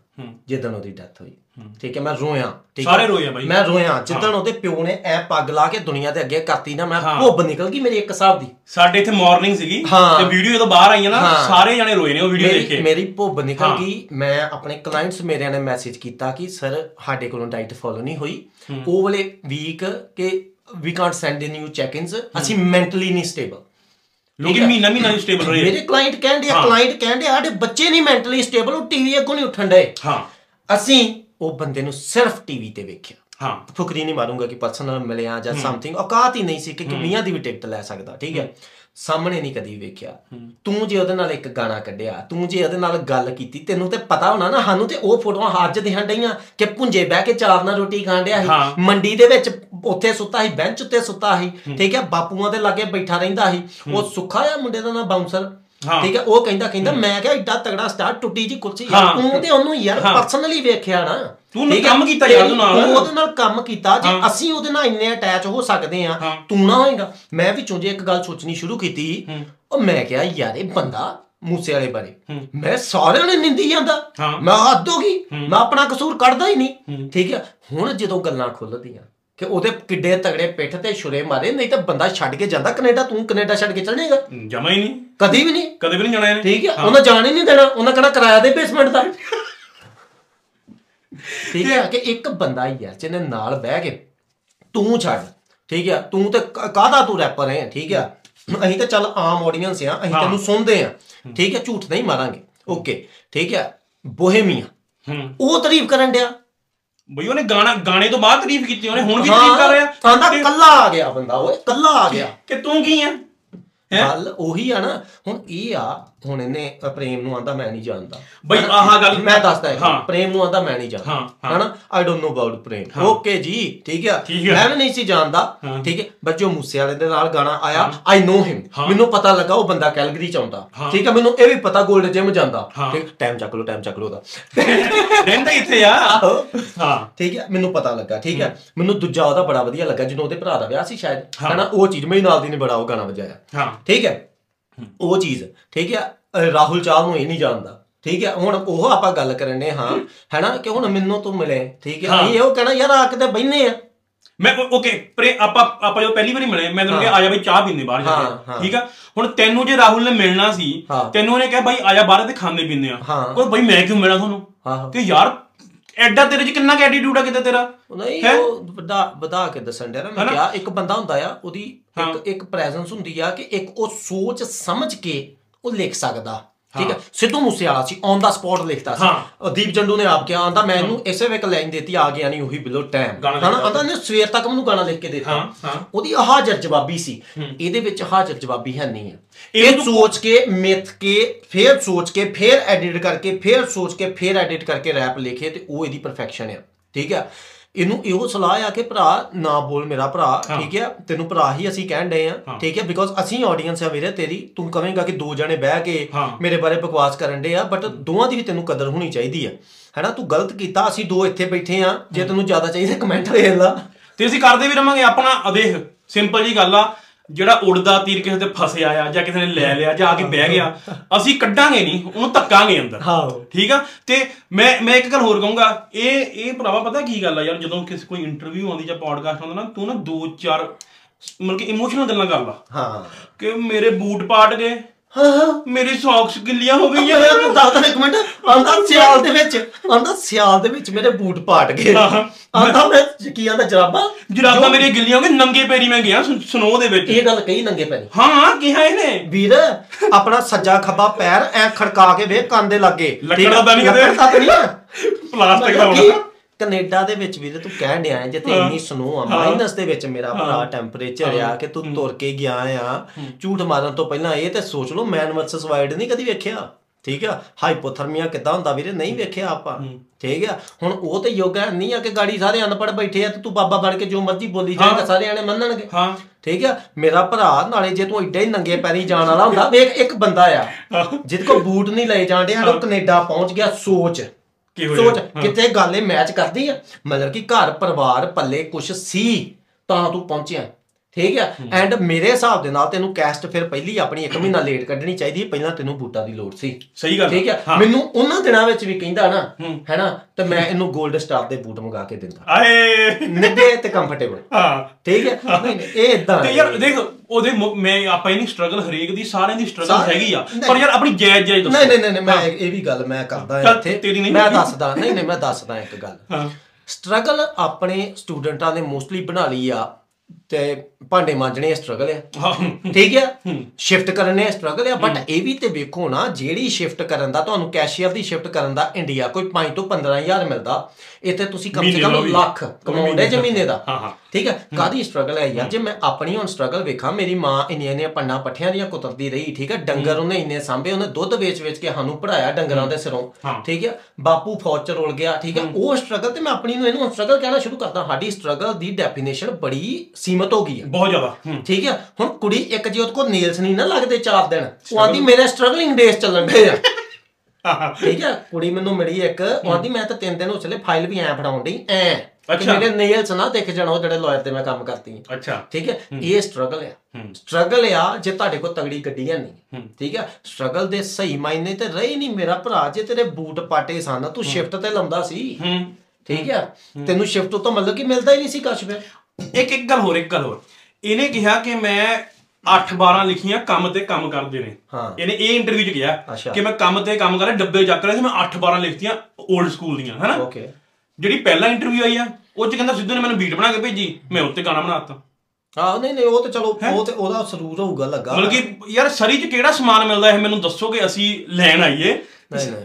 ਜਿੱਦਣ ਉਹਦੀ ਡੈਥ ਹੋਈ। ਠੀਕ ਹੈ ਮੈਂ ਰੋਇਆ ਠੀਕ ਹੈ? ਸਾਰੇ ਰੋਏ ਆ ਬਾਈ। ਮੈਂ ਰੋਇਆ ਜਿੱਦਣ ਉਹਦੇ ਪਿਓ ਨੇ ਐ ਪੱਗ ਲਾ ਕੇ ਦੁਨੀਆ ਦੇ ਅੱਗੇ ਕਰਤੀ ਨਾ ਮੈਂ ਭੁੱਬ ਨਿਕਲ ਗਈ ਮੇਰੀ ਇੱਕ ਹਿਸਾਬ ਦੀ। ਸਾਡੇ ਇੱਥੇ ਮਾਰਨਿੰਗ ਸੀਗੀ ਹਾਂ। ਤੇ ਵੀਡੀਓ ਜਦੋਂ ਬਾਹਰ ਆਈਆਂ ਨਾ ਹਾਂ। ਸਾਰੇ ਜਣੇ ਰੋਏ ਨੇ ਉਹ ਵੀਡੀਓ ਦੇਖ ਕੇ। ਮੇਰੀ ਭੁੱਬ ਨਿਕਲ ਹਾਂ। ਗਈ। ਮੈਂ ਆਪਣੇ ਕਲਾਇੰਟਸ ਮੇਰਿਆਂ ਨੇ ਮੈਸੇਜ ਕੀਤਾ ਕਿ ਸਰ ਸਾਡੇ ਕੋਲੋਂ ਡਾਈਟ ਫੋਲੋ ਨਹੀਂ ਹੋਈ। ਉਹ ਵਾਲੇ ਵੀਕ ਕਿ we can't send in you check ins ਅਸੀਂ ਮੈਂਟਲੀ ਨਹੀਂ ਸਟੇਬਲ ਲੋਕੀ ਮਹੀਨਾ ਮਹੀਨਾ ਨਹੀਂ ਸਟੇਬਲ ਰਹੇ। ਮੇਰੇ ਕਲਾਇੰਟ ਕਹਿੰਦੇ ਆ ਕਲਾਇੰਟ ਕਹਿੰਦੇ ਆ ਸਾਡੇ ਬੱਚੇ ਨਹੀਂ ਮੈਂਟਲੀ ਸਟੇਬਲ ਉਹ ਟੀਵੀ ਅੱਗੋਂ ਨਹੀਂ ਉੱਠਣ ਡਏ। ਹਾਂ। ਅਸੀਂ ਉਹ ਬੰਦੇ ਨੂੰ ਸਿਰਫ ਟੀਵੀ ਤੇ ਵੇਖਿਆ। ਹਾਂ। ਫੁਕਰੀ ਨਹੀਂ ਮਾਰੂੰਗਾ ਕਿ ਪਰਸਨਲ ਮਿਲਿਆ ਜਾਂ ਸਮਥਿੰਗ ਔਕਾਤ ਹੀ ਨਹੀਂ ਸੀ ਕਿ ਮੀਆਂ ਦੀ ਵੀ ਟਿਕਟ ਲੈ ਸਕਦਾ ਠੀਕ ਹੈ? ਸਾਹਮਣੇ ਨਹੀਂ ਕਦੀ ਵੇਖਿਆ। ਤੂੰ ਜੇ ਉਹਦੇ ਨਾਲ ਇੱਕ ਗਾਣਾ ਕੱਢਿਆ ਤੂੰ ਜੇ ਉਹਦੇ ਨਾਲ ਗੱਲ ਕੀਤੀ ਤੈਨੂੰ ਤੇ ਪਤਾ ਹੋਣਾ ਨਾ ਸਾਨੂੰ ਤੇ ਉਹ ਫੋਟੋਆਂ ਅੱਜ ਦਿਖਣ ਡਈਆਂ ਕਿ ਪੁੰਜੇ ਬਹਿ ਕੇ ਚਾਰ ਨਾਲ ਰੋਟੀ ਖਾਣ ਡਿਆ। ਸੀ। ਮੰਡੀ ਦੇ ਵਿੱਚ ਉੱਥੇ ਸੁੱਤਾ ਸੀ ਬੈਂਚ ਉੱਤੇ ਸੁੱਤਾ ਸੀ ਠੀਕ ਹੈ? ਬਾਪੂਆਂ ਦੇ ਲਾਗੇ ਬੈਠਾ ਰਹਿੰਦਾ ਸੀ। ਉਹ ਸੁੱਖਾ ਆ ਮੁੰਡੇ ਦਾ ਨਾਮ ਬਾਉਂਸਰ। ਠੀਕ ਹੈ ਉਹ ਕਹਿੰਦਾ ਕਹਿੰਦਾ ਮੈਂ ਕਿਹਾ ਏਡਾ ਤਗੜਾ ਸਟਾਰ ਟੁੱਟੀ ਜੀ ਕੁਰਸੀ ਯਾਰ। ਤੂੰ ਤੇ ਉਹਨੂੰ ਯਾਰ। ਪਰਸਨਲੀ ਵੇਖਿਆ ਨਾ ਤੂੰ ਹੈ? ਕੰਮ ਕੀਤਾ ਯਾਰ ਉਹਦੇ ਨਾਲ। ਤੂੰ ਉਹਦੇ ਨਾਲ ਕੰਮ ਕੀਤਾ ਜੇ। ਅਸੀਂ ਉਹਦੇ ਨਾਲ ਇੰਨੇ ਅਟੈਚ ਹੋ ਸਕਦੇ ਆ। ਤੂੰ ਨਾ ਹੋਏਗਾ ਮੈਂ ਵਿੱਚੋਂ ਜੇ ਇੱਕ ਗੱਲ ਸੋਚਣੀ ਸ਼ੁਰੂ ਕੀਤੀ ਉਹ ਮੈਂ ਕਿਹਾ ਯਾਰ ਇਹ ਬੰਦਾ ਮੂਸੇ ਵਾਲੇ ਬਾਰੇ ਮੈਂ ਸਾਰਿਆਂ ਨੇ ਨਿੰਦੀ ਜਾਂਦਾ। ਮੈਂ ਹੱਦ ਹੋ ਗਈ ਮੈਂ ਆਪਣਾ ਕਸੂਰ ਕੱਢਦਾ ਹੀ ਨਹੀਂ ਠੀਕ ਹੈ ਹੁਣ ਜਦੋਂ ਗੱਲਾਂ ਖੁੱਲਦੀਆਂ ਕਿ ਉਹਦੇ ਕਿੱਡੇ ਤਗੜੇ ਪਿੱਠ ਤੇ ਛੁਰੇ ਮਾਰੇ ਨਹੀਂ ਤਾਂ ਬੰਦਾ ਛੱਡ ਕੇ ਜਾਂਦਾ ਕੈਨੇਡਾ ਤੂੰ ਕੈਨੇਡਾ ਛੱਡ ਕੇ ਚੱਲ ਜਾਏਗਾ। ਜਮਾ ਹੀ ਨਹੀਂ। ਕਦੀ ਵੀ ਨਹੀਂ। ਕਦੇ ਵੀ ਨਹੀਂ ਜਾਣਾ ਇਹਨੇ। ਠੀਕ ਹੈ ਉਹਨਾਂ ਜਾਣ ਹੀ ਨਹੀਂ ਦੇਣਾ ਉਹਨਾਂ ਕਹਣਾ ਕਿਰਾਇਆ ਦੇ ਬੇਸਮੈਂਟ ਦਾ। ਠੀਕ ਹੈ ਕਿ ਇੱਕ ਬੰਦਾ ਹੀ ਹੈ ਜਿਹਨੇ ਨਾਲ ਬਹਿ ਕੇ ਤੂੰ ਛੱਡ ਠੀਕ ਹੈ ਤੂੰ ਤੇ ਕਾਹਦਾ ਤੂੰ ਰੈਪਰ ਹੈ ਠੀਕ ਹੈ। ਅਸੀਂ ਤਾਂ ਚੱਲ ਆਮ ਆਡੀਅנס ਆ ਅਸੀਂ ਤੈਨੂੰ ਸੁਣਦੇ ਆ ਠੀਕ ਹੈ ਝੂਠ ਨਹੀਂ ਮਾਰਾਂਗੇ। ਓਕੇ ਠੀਕ ਹੈ ਬੋਹੇਮੀਆ। ਉਹ ਤਾਰੀਫ ਕਰਨ ਡਿਆ। ਬਈ ਉਹਨੇ ਗਾਣਾ ਗਾਣੇ ਤੋਂ ਬਾਅਦ ਤਾਰੀਫ ਕੀਤੀ ਉਹਨੇ ਹੁਣ ਵੀ ਤਾਰੀਫ ਕਰ ਰਿਹਾ। ਆਂਦਾ ਕੱਲਾ ਆ ਗਿਆ ਬੰਦਾ ਓਏ ਕੱਲਾ ਆ ਗਿਆ। ਕਿ ਤੂੰ ਕੀ ਆ? ਹੈਂ? ਗੱਲ ਉਹੀ ਆ ਨਾ ਹੁਣ ਇਹ ਆ ਹੁਣ ਇਹਨੇ ਪ੍ਰੇਮ ਨੂੰ ਆਂਦਾ ਮੈਂ ਨਹੀਂ ਜਾਣਦਾ। ਬਈ? ਆਹ ਗੱਲ- ਮੈਂ ਦੱਸਦਾ ਹਾਂ। ਪ੍ਰੇਮ ਨੂੰ ਆਂਦਾ ਮੈਂ ਨਹੀਂ ਜਾਣਦਾ। ਹਨਾ? I don't know about Prem okay ਜੀ ਠੀਕ ਹੈ। ਮੈਂ ਵੀ ਨਹੀਂ ਸੀ ਜਾਣਦਾ। ਠੀਕ ਹੈ ਬੱਚੋ ਮੂਸੇ ਵਾਲੇ ਦੇ ਨਾਲ ਗਾਣਾ ਆਇਆ। I know him. ਮੈਨੂੰ ਪਤਾ ਲੱਗਾ ਉਹ ਬੰਦਾ ਕੈਲਗਰੀ ਚ ਆਉਂਦਾ। ਠੀਕ ਹੈ ਮੈਨੂੰ ਇਹ ਵੀ ਪਤਾ 골ਡ ਜਿਮ ਜਾਂਦਾ। ਠੀਕ ਟਾਈਮ ਚੱਕ ਲਓ ਟਾਈਮ ਚੱਕ ਲਓ ਦਾ ਰਹਿੰਦਾ ਇੱਥੇ ਆ। ਹਾਂ। ਠੀਕ ਹੈ ਮੈਨੂੰ ਪਤਾ ਲੱਗਾ ਠੀਕ ਹੈ। ਮੈਨੂੰ ਦੂਜਾ ਉਹਦਾ ਬੜਾ ਵਧੀਆ ਲੱਗਾ ਜਦੋਂ ਉਹਦੇ ਭਰਾ ਦਾ ਵਿਆਹ ਸੀ ਸ਼ਾਇਦ। ਹਨਾ? ਉਹ ਚੀਜ਼ ਮੇਰੇ ਨਾਲ ਦੀ ਨੇ ਬੜਾ ਉਹ ਗਾਣਾ ਵਜਾਇਆ। ਠੀਕ ਹੈ ਉਹ ਚੀਜ਼ ਠੀਕ ਹੈ? ਰਾਹੁਲ ਚਾਲ ਨੂੰ ਇਹ ਨਹੀਂ ਜਾਣਦਾ ਠੀਕ ਹੈ? ਹੁਣ ਉਹ ਆਪਾਂ ਗੱਲ ਕਰਨੇ ਹਾਂ ਹੈਨਾ? ਕਿ ਹੁਣ ਮੈਨੂੰ ਤੂੰ ਮਿਲੇ ਠੀਕ ਹੈ। ਅਸੀਂ ਇਹੋ ਕਹਿਣਾ ਯਾਰ ਆ ਕਿਤੇ ਬੈਨੇ ਆ। ਮੈਂ ਓਕੇ ਪ੍ਰੇ ਆਪਾਂ ਆਪਾਂ ਜਦੋਂ ਪਹਿਲੀ ਵਾਰੀ ਮਿਲੇ ਮੈਂ ਤੈਨੂੰ ਕਿਹਾ ਆ ਜਾ ਬਈ ਚਾਹ ਪੀਂਦੇ ਬਾਹਰ ਜਾ ਕੇ। ਠੀਕ ਆ? ਹੁਣ ਤੈਨੂੰ ਜੇ ਰਾਹੁਲ ਨੇ ਮਿਲਣਾ ਸੀ। ਤੈਨੂੰ ਉਹਨੇ ਕਿਹਾ ਬਾਈ ਆ ਜਾ ਬਾਹਰ ਤੇ ਖਾਂਦੇ ਪੀਂਦੇ ਆ। ਕੋਈ ਬਾਈ ਮੈਂ ਕਿਉਂ ਮਿਲਾਂ ਤੁਹਾਨੂੰ? ਕਿ ਯਾਰ ਐਡਾ ਤੇਰੇ 'ਚ ਕਿੰਨਾ ਐਟੀਟਿਊਡ ਆ ਕਿਤੇ ਤੇਰਾ ਨਹੀਂ ਹੈਂ? ਉਹ ਵਧਾ ਵਧਾ ਕੇ ਦੱਸਣ ਡਿਆ ਨਾ ਮੈਂ ਹਨਾ? ਕਿਹਾ ਇੱਕ ਬੰਦਾ ਹੁੰਦਾ ਆ ਉਹਦੀ ਹਾਂ। ਇੱਕ ਇੱਕ ਪ੍ਰੈਜ਼ੈਂਸ ਹੁੰਦੀ ਆ ਕਿ ਇੱਕ ਉਹ ਸੋਚ ਸਮਝ ਕੇ ਉਹ ਲਿਖ ਸਕਦਾ ਠੀਕ ਹੈ? ਸਿੱਧੂ ਮੂਸੇ ਵਾਲਾ ਸੀ ਔਨ ਦਾ ਸਪੌਟ ਲਿਖਦਾ ਸੀ। ਹਾਂ। ਦੀਪ ਜੰਡੂ ਨੇ ਆਪ ਕਿਹਾ ਆਂਦਾ ਮੈਂ ਇਹਨੂੰ ਇਸੇ ਵੇਕ ਲਾਈਨ ਦੇਤੀ ਆ ਗਿਆ ਨਹੀਂ ਉਹੀ ਬਿਲੋ ਟਾਈਮ ਹਨਾ? ਆਂਦਾ ਨੇ ਸਵੇਰ ਤੱਕ ਮੈਨੂੰ ਗਾਣਾ ਲਿਖ ਕੇ ਦੇ ਦਿੱਤਾ। ਹਾਂ, ਹਾਂ। ਉਹਦੀ ਹਾਜ਼ਰ ਜਵਾਬੀ ਸੀ। ਇਹਦੇ ਵਿੱਚ ਹਾਜ਼ਰ ਜਵਾਬੀ ਹੈ ਨਹੀਂ। ਹੈ ਇਹ ਸੋਚ ਕੇ ਮਿੱਥ ਕੇ ਫੇਰ ਸੋਚ ਕੇ ਫੇਰ ਐਡਿਟ ਕਰਕੇ ਫੇਰ ਸੋਚ ਕੇ ਫੇਰ ਐਡਿਟ ਕਰਕੇ ਰੈਪ ਲਿਖੇ ਤੇ ਉਹ ਇਹਦੀ ਪਰਫੈਕਸ਼ਨ ਆ। ਠੀਕ ਆ ਇਹਨੂੰ ਇਹੋ ਸਲਾਹ ਆ ਕਿ ਭਰਾ ਨਾ ਬੋਲ ਮੇਰਾ ਭਰਾ ਠੀਕ ਆ? ਤੈਨੂੰ ਭਰਾ ਹੀ ਅਸੀਂ ਕਹਿਣ ਡਏ ਆ ਠੀਕ ਆ? ਬਿਕੋਜ਼ ਅਸੀਂ ਆਡੀਅנס ਆ ਵੀਰੇ ਤੇਰੀ। ਤੂੰ ਕਹੇਂਗਾ ਕਿ ਦੋ ਜਣੇ ਬਹਿ ਕੇ ਹਾਂ। ਮੇਰੇ ਬਾਰੇ ਬਕਵਾਸ ਕਰਨ ਡੇ ਆ ਬਟ ਦੋਵਾਂ ਦੀ ਵੀ ਤੈਨੂੰ ਕਦਰ ਹੋਣੀ ਚਾਹੀਦੀ ਆ। ਹੈਨਾ? ਤੂੰ ਗਲਤ ਕੀਤਾ ਅਸੀਂ ਦੋ ਇੱਥੇ ਬੈਠੇ ਆ। ਜੇ ਤੈਨੂੰ ਜ਼ਿਆਦਾ ਚਾਹੀਦਾ ਕਮੈਂਟ ਵੇਖ ਲਾ। ਤੇ ਅਸੀਂ ਕਰਦੇ ਵੀ ਰਵਾਂਗੇ ਆਪਣਾ ਅਦੇਖ ਸਿੰਪਲ ਜੀ ਗੱਲ ਆ। ਜਿਹੜਾ ਉੜਦਾ ਤੀਰ ਕਿਸੇ ਤੇ ਫਸਿਆ ਆ ਜਾਂ ਕਿਸੇ ਨੇ ਲੈ ਲਿਆ ਜਾਂ ਆ ਕੇ ਬਹਿ ਗਿਆ ਅਸੀਂ ਕੱਢਾਂਗੇ ਨਹੀਂ ਉਹਨੂੰ ਧੱਕਾਂਗੇ ਅੰਦਰ। ਹਾਂ। ਠੀਕ ਆ? ਤੇ ਮੈਂ ਮੈਂ ਇੱਕ ਗੱਲ ਹੋਰ ਕਹੂੰਗਾ ਇਹ ਇਹ ਭਰਾਵਾ ਪਤਾ ਕੀ ਗੱਲ ਆ ਯਾਰ ਜਦੋਂ ਕਿਸੇ ਕੋਈ ਇੰਟਰਵਿਊ ਆਉਂਦੀ ਜਾਂ ਪੋਡਕਾਸਟ ਆਉਂਦਾ ਨਾ ਤੂੰ ਨਾ ਦੋ ਚਾਰ ਮਤਲਬ ਕਿ ਇਮੋਸ਼ਨਲ ਗੱਲਾਂ ਕਰ ਲਾ। ਹਾਂ। ਕਿ ਮੇਰੇ ਬੂਟ ਪਾਟ ਗਏ ਹਾਂ ਹਾਂ ਮੇਰੀ ਸੌਕਸ ਗਿੱਲੀਆਂ ਹੋ ਗਈਆਂ ਯਾਰ ਤੂੰ ਦੱਸ ਇੱਕ ਮਿੰਟ ਆਂਦਾ ਸਿਆਲ ਦੇ ਵਿੱਚ ਆਂਦਾ ਸਿਆਲ ਦੇ ਵਿੱਚ ਮੇਰੇ ਬੂਟ ਪਾਟ ਗਏ। ਆਂਦਾ ਮੈਂ ਕੀ ਆਂਦਾ ਜਰਾਬਾਂ। ਜਰਾਬਾਂ ਮੇਰੀਆਂ ਗਿੱਲੀਆਂ ਹੋ ਗਈਆਂ ਨੰਗੇ ਪੈਰੀ ਮੈਂ ਗਿਆ ਸਨੋ ਦੇ ਵਿੱਚ। ਇਹ ਗੱਲ ਕਹੀ ਨੰਗੇ ਪੈਰੀ। ਹਾਂ ਕਿਹਾ ਇਹਨੇ। ਵੀਰ ਆਪਣਾ ਸੱਜਾ ਖੱਬਾ ਪੈਰ ਐ ਖੜਕਾ ਕੇ ਵੇਖ ਕੰਨ ਦੇ ਲੱਗੇ। ਲੱਕੜ ਦਾ ਨਹੀਂ ਕਿਤੇ। ਦਾ। ਪਲਾਸਟਿਕ ਦਾ ਹੋਣਾ। ਕੈਨੇਡਾ ਦੇ ਵਿੱਚ ਵੀਰੇ ਤੂੰ ਕਹਿਣ ਡਿਆ ਹੈ ਜਿੱਥੇ ਇੰਨੀ ਸਨੋ ਆ ਮਾਈਨਸ ਦੇ ਵਿੱਚ ਮੇਰਾ ਭਰਾ ਟੈਂਪਰੇਚਰ ਆ ਕਿ ਤੂੰ ਤੁਰ ਕੇ ਗਿਆ ਆ ਝੂਠ ਮਾਰਨ ਤੋਂ ਪਹਿਲਾਂ ਇਹ ਤੇ ਸੋਚ ਲਓ ਮੈਨ ਵਰਸਸ ਵਾਈਲਡ ਨਹੀਂ ਕਦੀ ਵੇਖਿਆ। ਠੀਕ ਆ? ਹਾਈਪੋਥਰਮੀਆ ਕਿੱਦਾਂ ਹੁੰਦਾ ਵੀਰੇ? ਨਹੀਂ ਵੇਖਿਆ ਆਪਾਂ। ਠੀਕ ਆ? ਹੁਣ ਉਹ ਤੇ ਯੋਗਾ ਨਹੀਂ ਆ ਕਿ ਗਾੜੀ ਸਾਰੇ ਅਨਪੜ ਬੈਠੇ ਆ ਤੇ ਤੂੰ ਬਾਬਾ ਬਣ ਕੇ ਜੋ ਮਰਜ਼ੀ ਬੋਲੀ ਜਾਏਗਾ ਸਾਰੇ ਆਣੇ ਮੰਨਣਗੇ। ਹਾਂ। ਠੀਕ ਆ? ਮੇਰਾ ਭਰਾ ਨਾਲੇ ਜੇ ਤੂੰ ਏਡਾ ਹੀ ਨੰਗੇ ਪੈਰੀ ਜਾਣ ਵਾਲਾ ਹੁੰਦਾ ਵੇਖ ਇੱਕ ਬੰਦਾ ਆ ਜਿਹਦੇ ਕੋਲ ਬੂਟ ਨਹੀਂ ਲਏ ਜਾਂਦੇ ਆ ਉਹ ਕੈਨੇਡਾ ਪਹੁੰਚ ਗਿਆ ਸੋਚ। ਕਿਹੋ ਸੋਚ ਜਿਹਾ? ਹਾਂ। ਕਿਤੇ ਗੱਲ ਇਹ ਮੈਚ ਕਰਦੀ ਆ ਮਤਲਬ ਕਿ ਘਰ ਪਰਿਵਾਰ ਪੱਲੇ ਕੁਛ ਸੀ ਤਾਂ ਤੂੰ ਪਹੁੰਚਿਆ ਠੀਕ ਆ? ਐਂਡ ਮੇਰੇ ਹਿਸਾਬ ਦੇ ਨਾਲ ਤੈਨੂੰ ਕੈਸਟ ਫਿਰ ਪਹਿਲੀ ਆਪਣੀ ਇੱਕ ਮਹੀਨਾ ਲੇਟ ਕੱਢਣੀ ਚਾਹੀਦੀ ਹੈ ਪਹਿਲਾਂ ਤੈਨੂੰ ਬੂਟਾਂ ਦੀ ਲੋੜ ਸੀ। ਸਹੀ ਗੱਲ ਠੀਕ ਆ। ਮੈਨੂੰ ਉਹਨਾਂ ਦਿਨਾਂ ਵਿੱਚ ਵੀ ਕਹਿੰਦਾ ਨਾ ਹੈਨਾ? ਤੇ ਮੈਂ ਇਹਨੂੰ 골ਡ ਸਟਾਰ ਦੇ ਬੂਟ ਮੰਗਾ ਕੇ ਦਿੰਦਾ। ਆਏ। ਨਿੱਘੇ ਤੇ ਕੰਫਰਟੇਬਲ ਹਾਂ। ਠੀਕ ਹੈ ਨਹੀਂ ਨਹੀਂ ਇਹ ਇਦਾਂ ਤੇ ਯਾਰ ਦੇਖ ਉਹਦੇ ਮੁ- ਆਪਾਂ ਇਹਨੀ ਸਟਰਗਲ ਹਰੇਕ ਦੀ ਸਾਰਿਆਂ ਦੀ ਸਟਰਗਲ ਹੈਗੀ ਆ। ਨਹੀਂ। ਪਰ ਯਾਰ ਆਪਣੀ ਜਾਇਜ਼ ਜਾਇਜ਼ ਦੱਸੋ। ਨਹੀਂ ਨਹੀਂ ਨਹੀਂ ਨਹੀਂ, ਮੈਂ ਇਹ ਵੀ ਗੱਲ ਮੈਂ ਕਰਦਾ ਇੱਥੇ। ਨਹੀਂ ਮੈਂ। ਦੱਸਦਾ ਨਹੀਂ ਨਹੀਂ ਮੈਂ ਦੱਸਦਾ ਇੱਕ ਗੱਲ। ਹਾਂ। ਸਟਰਗਲ ਆਪਣੇ ਸਟੂਡੈਂਟਾਂ ਨੇ ਮੋਸਟਲੀ ਬਣਾ ਲਈ ਆ। ਤੇ ਭਾਂਡੇ ਮਾਂਜਣੇ ਸਟਰਗਲ ਆ। ਠੀਕ ਹੈ। ਸ਼ਿਫਟ ਕਰਨੇ ਸਟਰਗਲ ਆ ਬਟ ਇਹ ਵੀ ਤੇ ਵੇਖੋ ਨਾ ਜਿਹੜੀ ਸ਼ਿਫਟ ਕਰਨ ਦਾ ਤੁਹਾਨੂੰ ਕੈਸ਼ੀਅਰ ਦੀ ਸ਼ਿਫਟ ਕਰਨ ਦਾ ਇੰਡੀਆ ਕੋਈ 5 ਤੋਂ 15000 ਮਿਲਦਾ। ਇੱਥੇ ਤੁਸੀਂ ਕਮ ਸੇ ਕਮ। ਲੱਖ ਕਮਾਉਂਦੇ ਜੇ ਮਹੀਨੇ ਦਾ। ਠੀਕ ਹੈ। ਕਾਦੀ ਸਟਰਗਲ ਹੈ। ਯਾਰ ਜੇ ਮੈਂ ਆਪਣੀ ਹੁਣ ਸਟਰਗਲ ਵੇਖਾਂ ਮੇਰੀ ਮਾਂ ਇੰਨੀਆਂ ਇੰਨੀਆਂ ਪੰਡਾਂ ਪੱਠਿਆਂ ਦੀਆਂ ਕੁਤਰਦੀ ਰਹੀ ਠੀਕ ਹੈ ਡੰਗਰ ਉਹਨੇ ਇੰਨੇ ਸਾਂਭੇ ਉਹਨੇ ਦੁੱਧ ਵੇਚ-ਵੇਚ ਕੇ ਸਾਨੂੰ ਪੜਾਇਆ ਡੰਗਰਾਂ ਦੇ ਸਿਰੋਂ। ਠੀਕ ਹੈ ਬਾਪੂ ਫੌਜ ਚ ਰੁਲ ਗਿਆ ਠੀਕ ਹੈ। ਉਹ ਸਟਰਗਲ ਤੇ ਮੈਂ ਆਪਣੀ ਨੂੰ ਇਹਨੂੰ ਸਟਰਗਲ ਕਹਿਣਾ ਸ਼ੁਰੂ ਕਰਦਾ ਸਾਡੀ ਸਟਰਗਲ ਦੀ ਡੈਫੀਨੇਸ਼ਨ ਬੜੀ ਸੀਮਤ ਹੋ ਗਈ ਹੈ ਬਹੁਤ ਜ਼ਿਆਦਾ। ਠੀਕ ਹੈ ਹੁਣ ਕੁੜੀ ਇੱਕ ਜੇ ਉਹਦੇ ਕੋਲ ਨੇਲਸ ਨਹੀਂ ਨਾ ਲੱਗਦੇ 4 ਦਿਨ ਉਹ ਆਂਦੀ ਮੇਰੇ ਸਟਰਗਲਿੰਗ ਡੇਸ ਚੱਲਣ ਡੇ ਆ। ਠੀਕ ਹੈ ਕੁੜੀ ਮੈਨੂੰ ਮਿਲੀ ਇੱਕ ਉਹ ਆਂਦੀ ਮੈਂ ਤਾਂ ਤਿੰਨ ਦਿਨ ਹੋ ਚਲੇ ਫਾਈਲ ਵੀ ਐ ਫੜਾਉਣ ਡਈ ਐ। ਅੱਛਾ। ਮੇਰੇ ਨੇਲਸ ਨਾ ਦਿਖ ਜਾਣ ਉਹ ਜਿਹੜੇ ਲਾਇਰ ਤੇ ਮੈਂ ਕੰਮ ਕਰਦੀ ਹਾਂ ਅੱਛਾ। ਠੀਕ ਹੈ। ਇਹ ਸਟਰਗਲ ਆ। ਸਟਰਗਲ ਆ ਜੇ ਤੁਹਾਡੇ ਕੋਲ ਤਗੜੀ ਗੱਡੀ ਹੈ ਨਹੀਂ। ਠੀਕ ਹੈ ਸਟਰਗਲ ਦੇ ਸਹੀ ਮਾਇਨੇ ਤੇ ਰਹੀ ਨਹੀਂ ਮੇਰਾ ਭਰਾ ਜੇ ਤੇਰੇ ਬੂਟ ਪਾਟੇ ਸਨ ਤੂੰ ਸ਼ਿਫਟ ਤੇ ਲਾਉਂਦਾ ਸੀ। ਠੀਕ ਹੈ। ਤੈਨੂੰ ਸ਼ਿਫਟ ਤੋਂ ਮਤਲਬ ਕਿ ਮਿਲਦਾ ਹੀ ਨਹੀਂ ਸੀ ਕੁਛ ਫਿਰ। ਇੱਕ ਇੱਕ ਗੱਲ ਹੋਰ ਇੱਕ ਗੱਲ ਹੋਰ। ਇਹਨੇ ਕਿਹਾ ਕਿ ਮੈਂ 8-12 ਲਿਖੀਆਂ ਕੰਮ ਤੇ ਕੰਮ ਕਰਦੇ ਨੇ ਹਾਂ। ਇਹਨੇ ਇਹ ਇੰਟਰਵਿਊ 'ਚ ਕਿਹਾ। ਕਿ ਮੈਂ ਕੰਮ ਤੇ ਕੰਮ ਕਰ ਰਿਹਾ ਡੱਬੇ ਚੱਕ ਰਿਹਾ ਸੀ ਮੈਂ 8-12 ਲਿਖਤੀਆਂ 올ਡ ਸਕੂਲ ਦੀਆਂ ਹੈਨਾ? ਓਕੇ ਜਿਹੜੀ ਪਹਿਲਾ ਇੰਟਰਵਿਊ ਆਈ ਆ ਉਹ 'ਚ ਕਹਿੰਦਾ ਸਿੱਧੂ ਨੇ ਮੈਨੂੰ ਬੀਟ ਬਣਾ ਕੇ ਭੇਜੀ ਮੈਂ ਉੱਤੇ ਗਾਣਾ ਬਣਾਤਾ। ਹਾਂ ਨਹੀਂ ਨਹੀਂ ਉਹ ਤੇ ਚਲੋ ਉਹ ਤੇ ਉਹਦਾ ਸਰੂਰ ਹੋਊਗਾ ਲੱਗਾ ਮਤਲਬ ਕਿ ਯਾਰ ਸਰੀ 'ਚ ਕਿਹੜਾ ਸਮਾਨ ਮਿਲਦਾ ਹੈ? ਮੈਨੂੰ ਦੱਸੋ ਕਿ ਅਸੀਂ ਲੈਣ ਆਈਏ।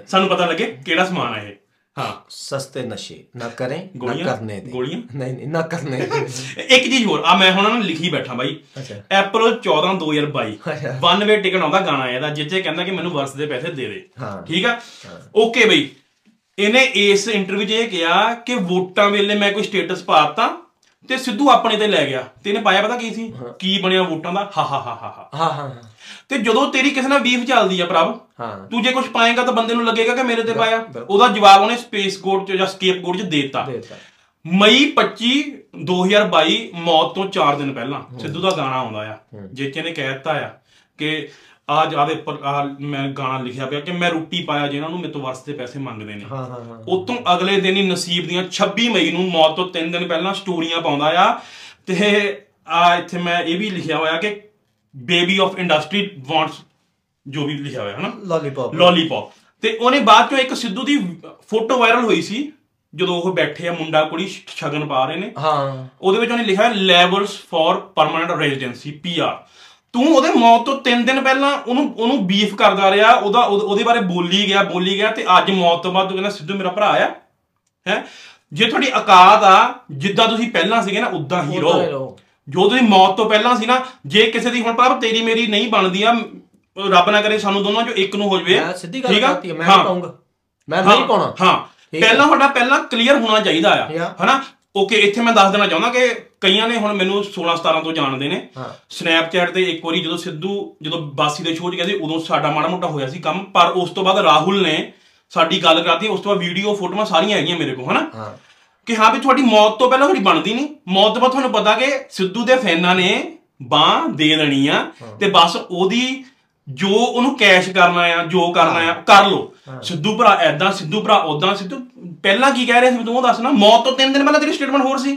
ਸਾਨੂੰ ਪਤਾ ਲੱਗੇ ਕਿਹੜਾ ਸਮਾਨ ਹੈ ਇਹ। ਹਾਂ। ਸਸਤੇ ਨਸ਼ੇ ਨਾ ਕरें ਨਾ ਗੋਲੀਆਂ? ਕਰਨੇ ਦੇ। ਗੋਲੀਆਂ? ਨਹੀਂ ਨਹੀਂ ਨਾ ਕਰਨੇ ਦੇ। <laughs> ਇੱਕ ਚੀਜ਼ ਹੋਰ ਆ ਮੈਂ ਹੁਣ ਨਾ ਲਿਖੀ ਬੈਠਾ ਬਾਈ। ਅੱਛਾ। April 14 2022 ਅੱਛਾ। ਵਨ ਵੇ ਟਿਕਟ ਆਉਂਦਾ ਗਾਣਾ ਇਹਦਾ ਜਿੱਥੇ ਕਹਿੰਦਾ ਕਿ ਮੈਨੂੰ ਵਰਸ ਦੇ ਪੈਸੇ ਦੇ ਦੇ। ਠੀਕ ਆ? ਓਕੇ ਬਈ। ਇਹਨੇ ਇਸ ਇੰਟਰਵਿਊ 'ਚ ਇਹ ਕਿਹਾ ਕਿ ਵੋਟਾਂ ਵੇਲੇ ਮੈਂ ਕੋਈ ਸਟੇਟਸ ਪਾਤਾ ਤੇ ਸਿੱਧੂ ਆਪਣੇ ਤੇ ਲੈ ਗਿਆ। ਤੇ ਇਹਨੇ ਪਾਇਆ ਪਤਾ ਕੀ ਸੀ? ਕੀ ਬਣਿਆ ਵੋਟਾਂ ਦਾ? ਹਾ ਹਾ ਹਾ। ਹਾਂ ਹਾਂ ਹਾਂ, ਤੇ ਜਦੋਂ ਤੇਰੀ ਕਿਸੇ ਨਾਲ ਬੀਫ ਚੱਲਦੀ ਆ ਪ੍ਰਭ ਹਾਂ। ਤੂੰ ਜੇ ਕੁਝ ਪਾਏਗਾ ਤਾਂ ਬੰਦੇ ਨੂੰ ਲੱਗੇਗਾ ਕਿ ਮੇਰੇ ਤੇ ਪਾਇਆ। ਉਹਦਾ ਜਵਾਬ ਉਹਨੇ ਸਪੇਸ ਕੋਡ 'ਚ ਜਾਂ ਸਕੇਪ ਕੋਡ 'ਚ ਦੇ ਦਿੱਤਾ। ਮਈ 25 2022 ਮੌਤ ਤੋਂ 4 ਦਿਨ ਪਹਿਲਾਂ ਸਿੱਧੂ ਦਾ ਗਾਣਾ ਆਉਂਦਾ ਆ। ਜੇਕੇ ਨੇ ਕਹਿ ਦਿੱਤਾ ਆ ਕਿ ਆਜ ਆਹ ਮੈਂ ਗਾਣਾ ਲਿਖਿਆ ਪਿਆ ਕਿ ਮੈਂ ਰੋਟੀ ਪਾਇਆ ਜਿਹਨਾਂ ਨੂੰ ਮੇਰੇ ਤੋਂ ਵਰਸ ਦੇ ਪੈਸੇ ਮੰਗਦੇ ਨੇ। ਹਾਂ ਹਾਂ ਹਾਂ। ਉਤੋਂ ਅਗਲੇ ਦਿਨ ਹੀ ਨਸੀਬ ਦੀਆਂ 26 ਮਈ ਨੂੰ ਮੌਤ ਤੋਂ 3 ਦਿਨ ਪਹਿਲਾਂ ਸਟੋਰੀਆਂ ਪਾਉਂਦਾ ਆ। ਤੇ ਆ ਇੱਥੇ ਮੈਂ ਇਹ ਵੀ ਲਿਖਿਆ ਹੋਇਆ ਕਿ ਬੇਬੀ ਆਫ ਇੰਡਸਟਰੀ ਵਾਂਟਸ ਜੋ ਵੀ ਲਿਖਿਆ ਹੋਇਆ ਹਨਾ? ਲੋਲੀਪੌਪ ਲੋਲੀਪੌਪ ਤੇ ਉਹਨੇ ਬਾਅਦ ਚੋਂ ਇੱਕ ਸਿੱਧੂ ਦੀ ਫੋਟੋ ਵਾਇਰਲ ਹੋਈ ਸੀ ਜਦੋਂ ਉਹ ਬੈਠੇ ਆ ਮੁੰਡਾ ਕੁੜੀ ਸ਼ਗਨ ਪਾ ਰਹੇ ਨੇ। ਹਾਂ। ਉਹਦੇ ਵਿੱਚ ਉਹਨੇ ਲਿਖਿਆ levels for permanent residency PR ਤੂੰ ਉਹਦੇ ਮੌਤ ਤੋਂ 3 ਦਿਨ ਪਹਿਲਾਂ ਉਹਨੂੰ ਉਹਨੂੰ ਬੀਫ ਕਰਦਾ ਰਿਹਾ ਉਹਦਾ ਉਹਦੇ ਬਾਰੇ ਬੋਲੀ ਗਿਆ ਬੋਲੀ ਗਿਆ ਤੇ ਅੱਜ ਮੌਤ ਤੋਂ ਬਾਅਦ ਤੂੰ ਕਹਿੰਦਾ ਸਿੱਧੂ ਮੇਰਾ ਭਰਾ ਆ। ਹੈ? ਜੇ ਤੁਹਾਡੀ ਔਕਾਤ ਆ ਜਿੱਦਾਂ ਤੁਸੀਂ ਪਹਿਲਾਂ ਸੀਗੇ ਨਾ ਉਦਾਂ ਹੀ ਹੀ ਰਹੋ। ਜੋ ਤੁਸੀਂ ਮੌਤ ਤੋਂ ਪਹਿਲਾਂ ਸੀ ਨਾ ਜੇ ਕਿਸੇ ਦੀ ਹੁਣ ਪਰ ਤੇਰੀ ਮੇਰੀ ਨਹੀਂ ਬਣਦੀ ਆ ਰੱਬ ਨਾ ਕਰੇ ਸਾਨੂੰ ਦੋਨਾਂ ਚੋਂ ਇੱਕ ਨੂੰ ਹੋ ਜਵੇ ਮੈਂ ਸਿੱਧੀ ਗੱਲ? ਕਰਤੀ ਮੈਂ। ਨਹੀਂ ਪਾਉਂਗਾ ਮੈਂ ਨਹੀਂ ਪਾਉਣਾ ਹਾਂ। ਪਹਿਲਾਂ ਤੁਹਾਡਾ ਪਹਿਲਾਂ ਕਲੀਅਰ ਹੋਣਾ ਚਾਹੀਦਾ ਆ. ਹਨਾ ਓਕੇ ਇੱਥੇ ਮੈਂ ਦੱਸ ਦੇਣਾ ਚਾਹੁੰਦਾ ਕਿ ਕਈਆਂ ਨੇ ਹੁਣ ਮੈਨੂੰ 16 17 ਤੋਂ ਜਾਣਦੇ ਨੇ। ਸਨੈਪਚੈਟ ਤੇ ਇੱਕ ਵਾਰੀ ਜਦੋਂ ਸਿੱਧੂ ਜਦੋਂ ਬਾਸੀ ਦੇ ਸ਼ੋਅ 'ਚ ਸੀ ਉਦੋਂ ਸਾਡਾ ਮਾੜਾ ਮੋਟਾ ਹੋਇਆ ਸੀ ਕੰਮ ਪਰ ਉਸ ਤੋਂ ਬਾਅਦ ਰਾਹੁਲ ਨੇ ਸਾਡੀ ਗੱਲ ਕਰਤੀ ਉਸ ਤੋਂ ਬਾਅਦ ਵੀਡੀਓ ਫੋਟੋਆਂ ਸਾਰੀਆਂ ਹੈਗੀਆਂ ਮੇਰੇ ਕੋਲ ਹਨਾ ਕਿ ਹਾਂ ਵੀ ਤੁਹਾਡੀ ਮੌਤ ਤੋਂ ਪਹਿਲਾਂ ਤੁਹਾਡੀ ਬਣਦੀ ਨਹੀਂ। ਮੌਤ ਤੋਂ ਬਾਅਦ ਤੁਹਾਨੂੰ ਪਤਾ ਕਿ ਸਿੱਧੂ ਦੇ ਫੈਨਾਂ ਨੇ ਬਾਹ ਦੇ ਦੇਣੀ ਆ ਤੇ ਬਸ ਉਹਦੀ ਜੋ ਉਹਨੂੰ ਕੈਸ਼ ਕਰਨਾ ਆ ਜੋ ਕਰਨਾ ਆ ਕਰ ਲੋ ਸਿੱਧੂ ਭਰਾ ਐਦਾਂ ਸਿੱਧੂ ਭਰਾ ਉਦਾਂ ਸਿੱਧੂ ਪਹਿਲਾਂ ਕੀ ਕਹਿ ਰਹੇ ਸੀ ਤੂੰ ਉਹ ਦੱਸ ਨਾ ਮੌਤ ਤੋਂ 3 ਦਿਨ ਪਹਿਲਾਂ ਤੇਰੀ ਸਟੇਟਮੈਂਟ ਹੋਰ ਸੀ।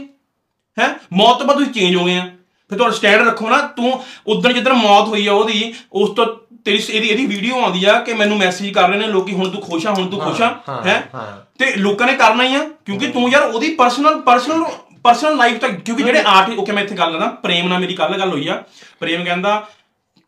ਹੈ? ਮੌਤ ਤੋਂ ਬਾਅਦ ਤੁਸੀਂ ਚੇਂਜ ਹੋ ਗਏ ਆ। ਫਿਰ ਤੁਹਾਡਾ ਸਟੈਂਡ ਰੱਖੋ ਨਾ ਤੂੰ ਉਦੋਂ ਜਿੱਦਣ ਮੌਤ ਹੋਈ ਆ ਉਹਦੀ ਉਸ ਤੋਂ ਤੇਰੀ ਇਹਦੀ ਇਹਦੀ ਵੀਡੀਓ ਆਉਂਦੀ ਆ ਕਿ ਮੈਨੂੰ ਮੈਸੇਜ ਕਰ ਰਹੇ ਨੇ ਲੋਕੀ ਹੁਣ ਤੂੰ ਖੁਸ਼ ਆ ਹੁਣ ਤੂੰ ਖੁਸ਼ ਆ ਹਾਂ। ਤੇ ਲੋਕਾਂ ਨੇ ਕਰਨਾ ਹੀ ਆ ਕਿਉਂਕਿ ਤੂੰ ਯਾਰ ਉਹਦੀ ਪਰਸਨਲ ਪਰਸਨਲ ਪਰਸਨਲ ਲਾਈਫ ਤੱਕ ਕਿਉਂਕਿ ਜਿਹੜੇ ਆਰਟਿਸਟ ਓਕੇ ਮੈਂ ਇੱਥੇ ਗੱਲ ਕਰਦਾ ਪ੍ਰੇਮ ਨਾਲ ਮੇਰੀ ਕੱਲ ਗੱਲ ਹੋਈ ਆ। ਪ੍ਰੇਮ ਕਹਿੰਦਾ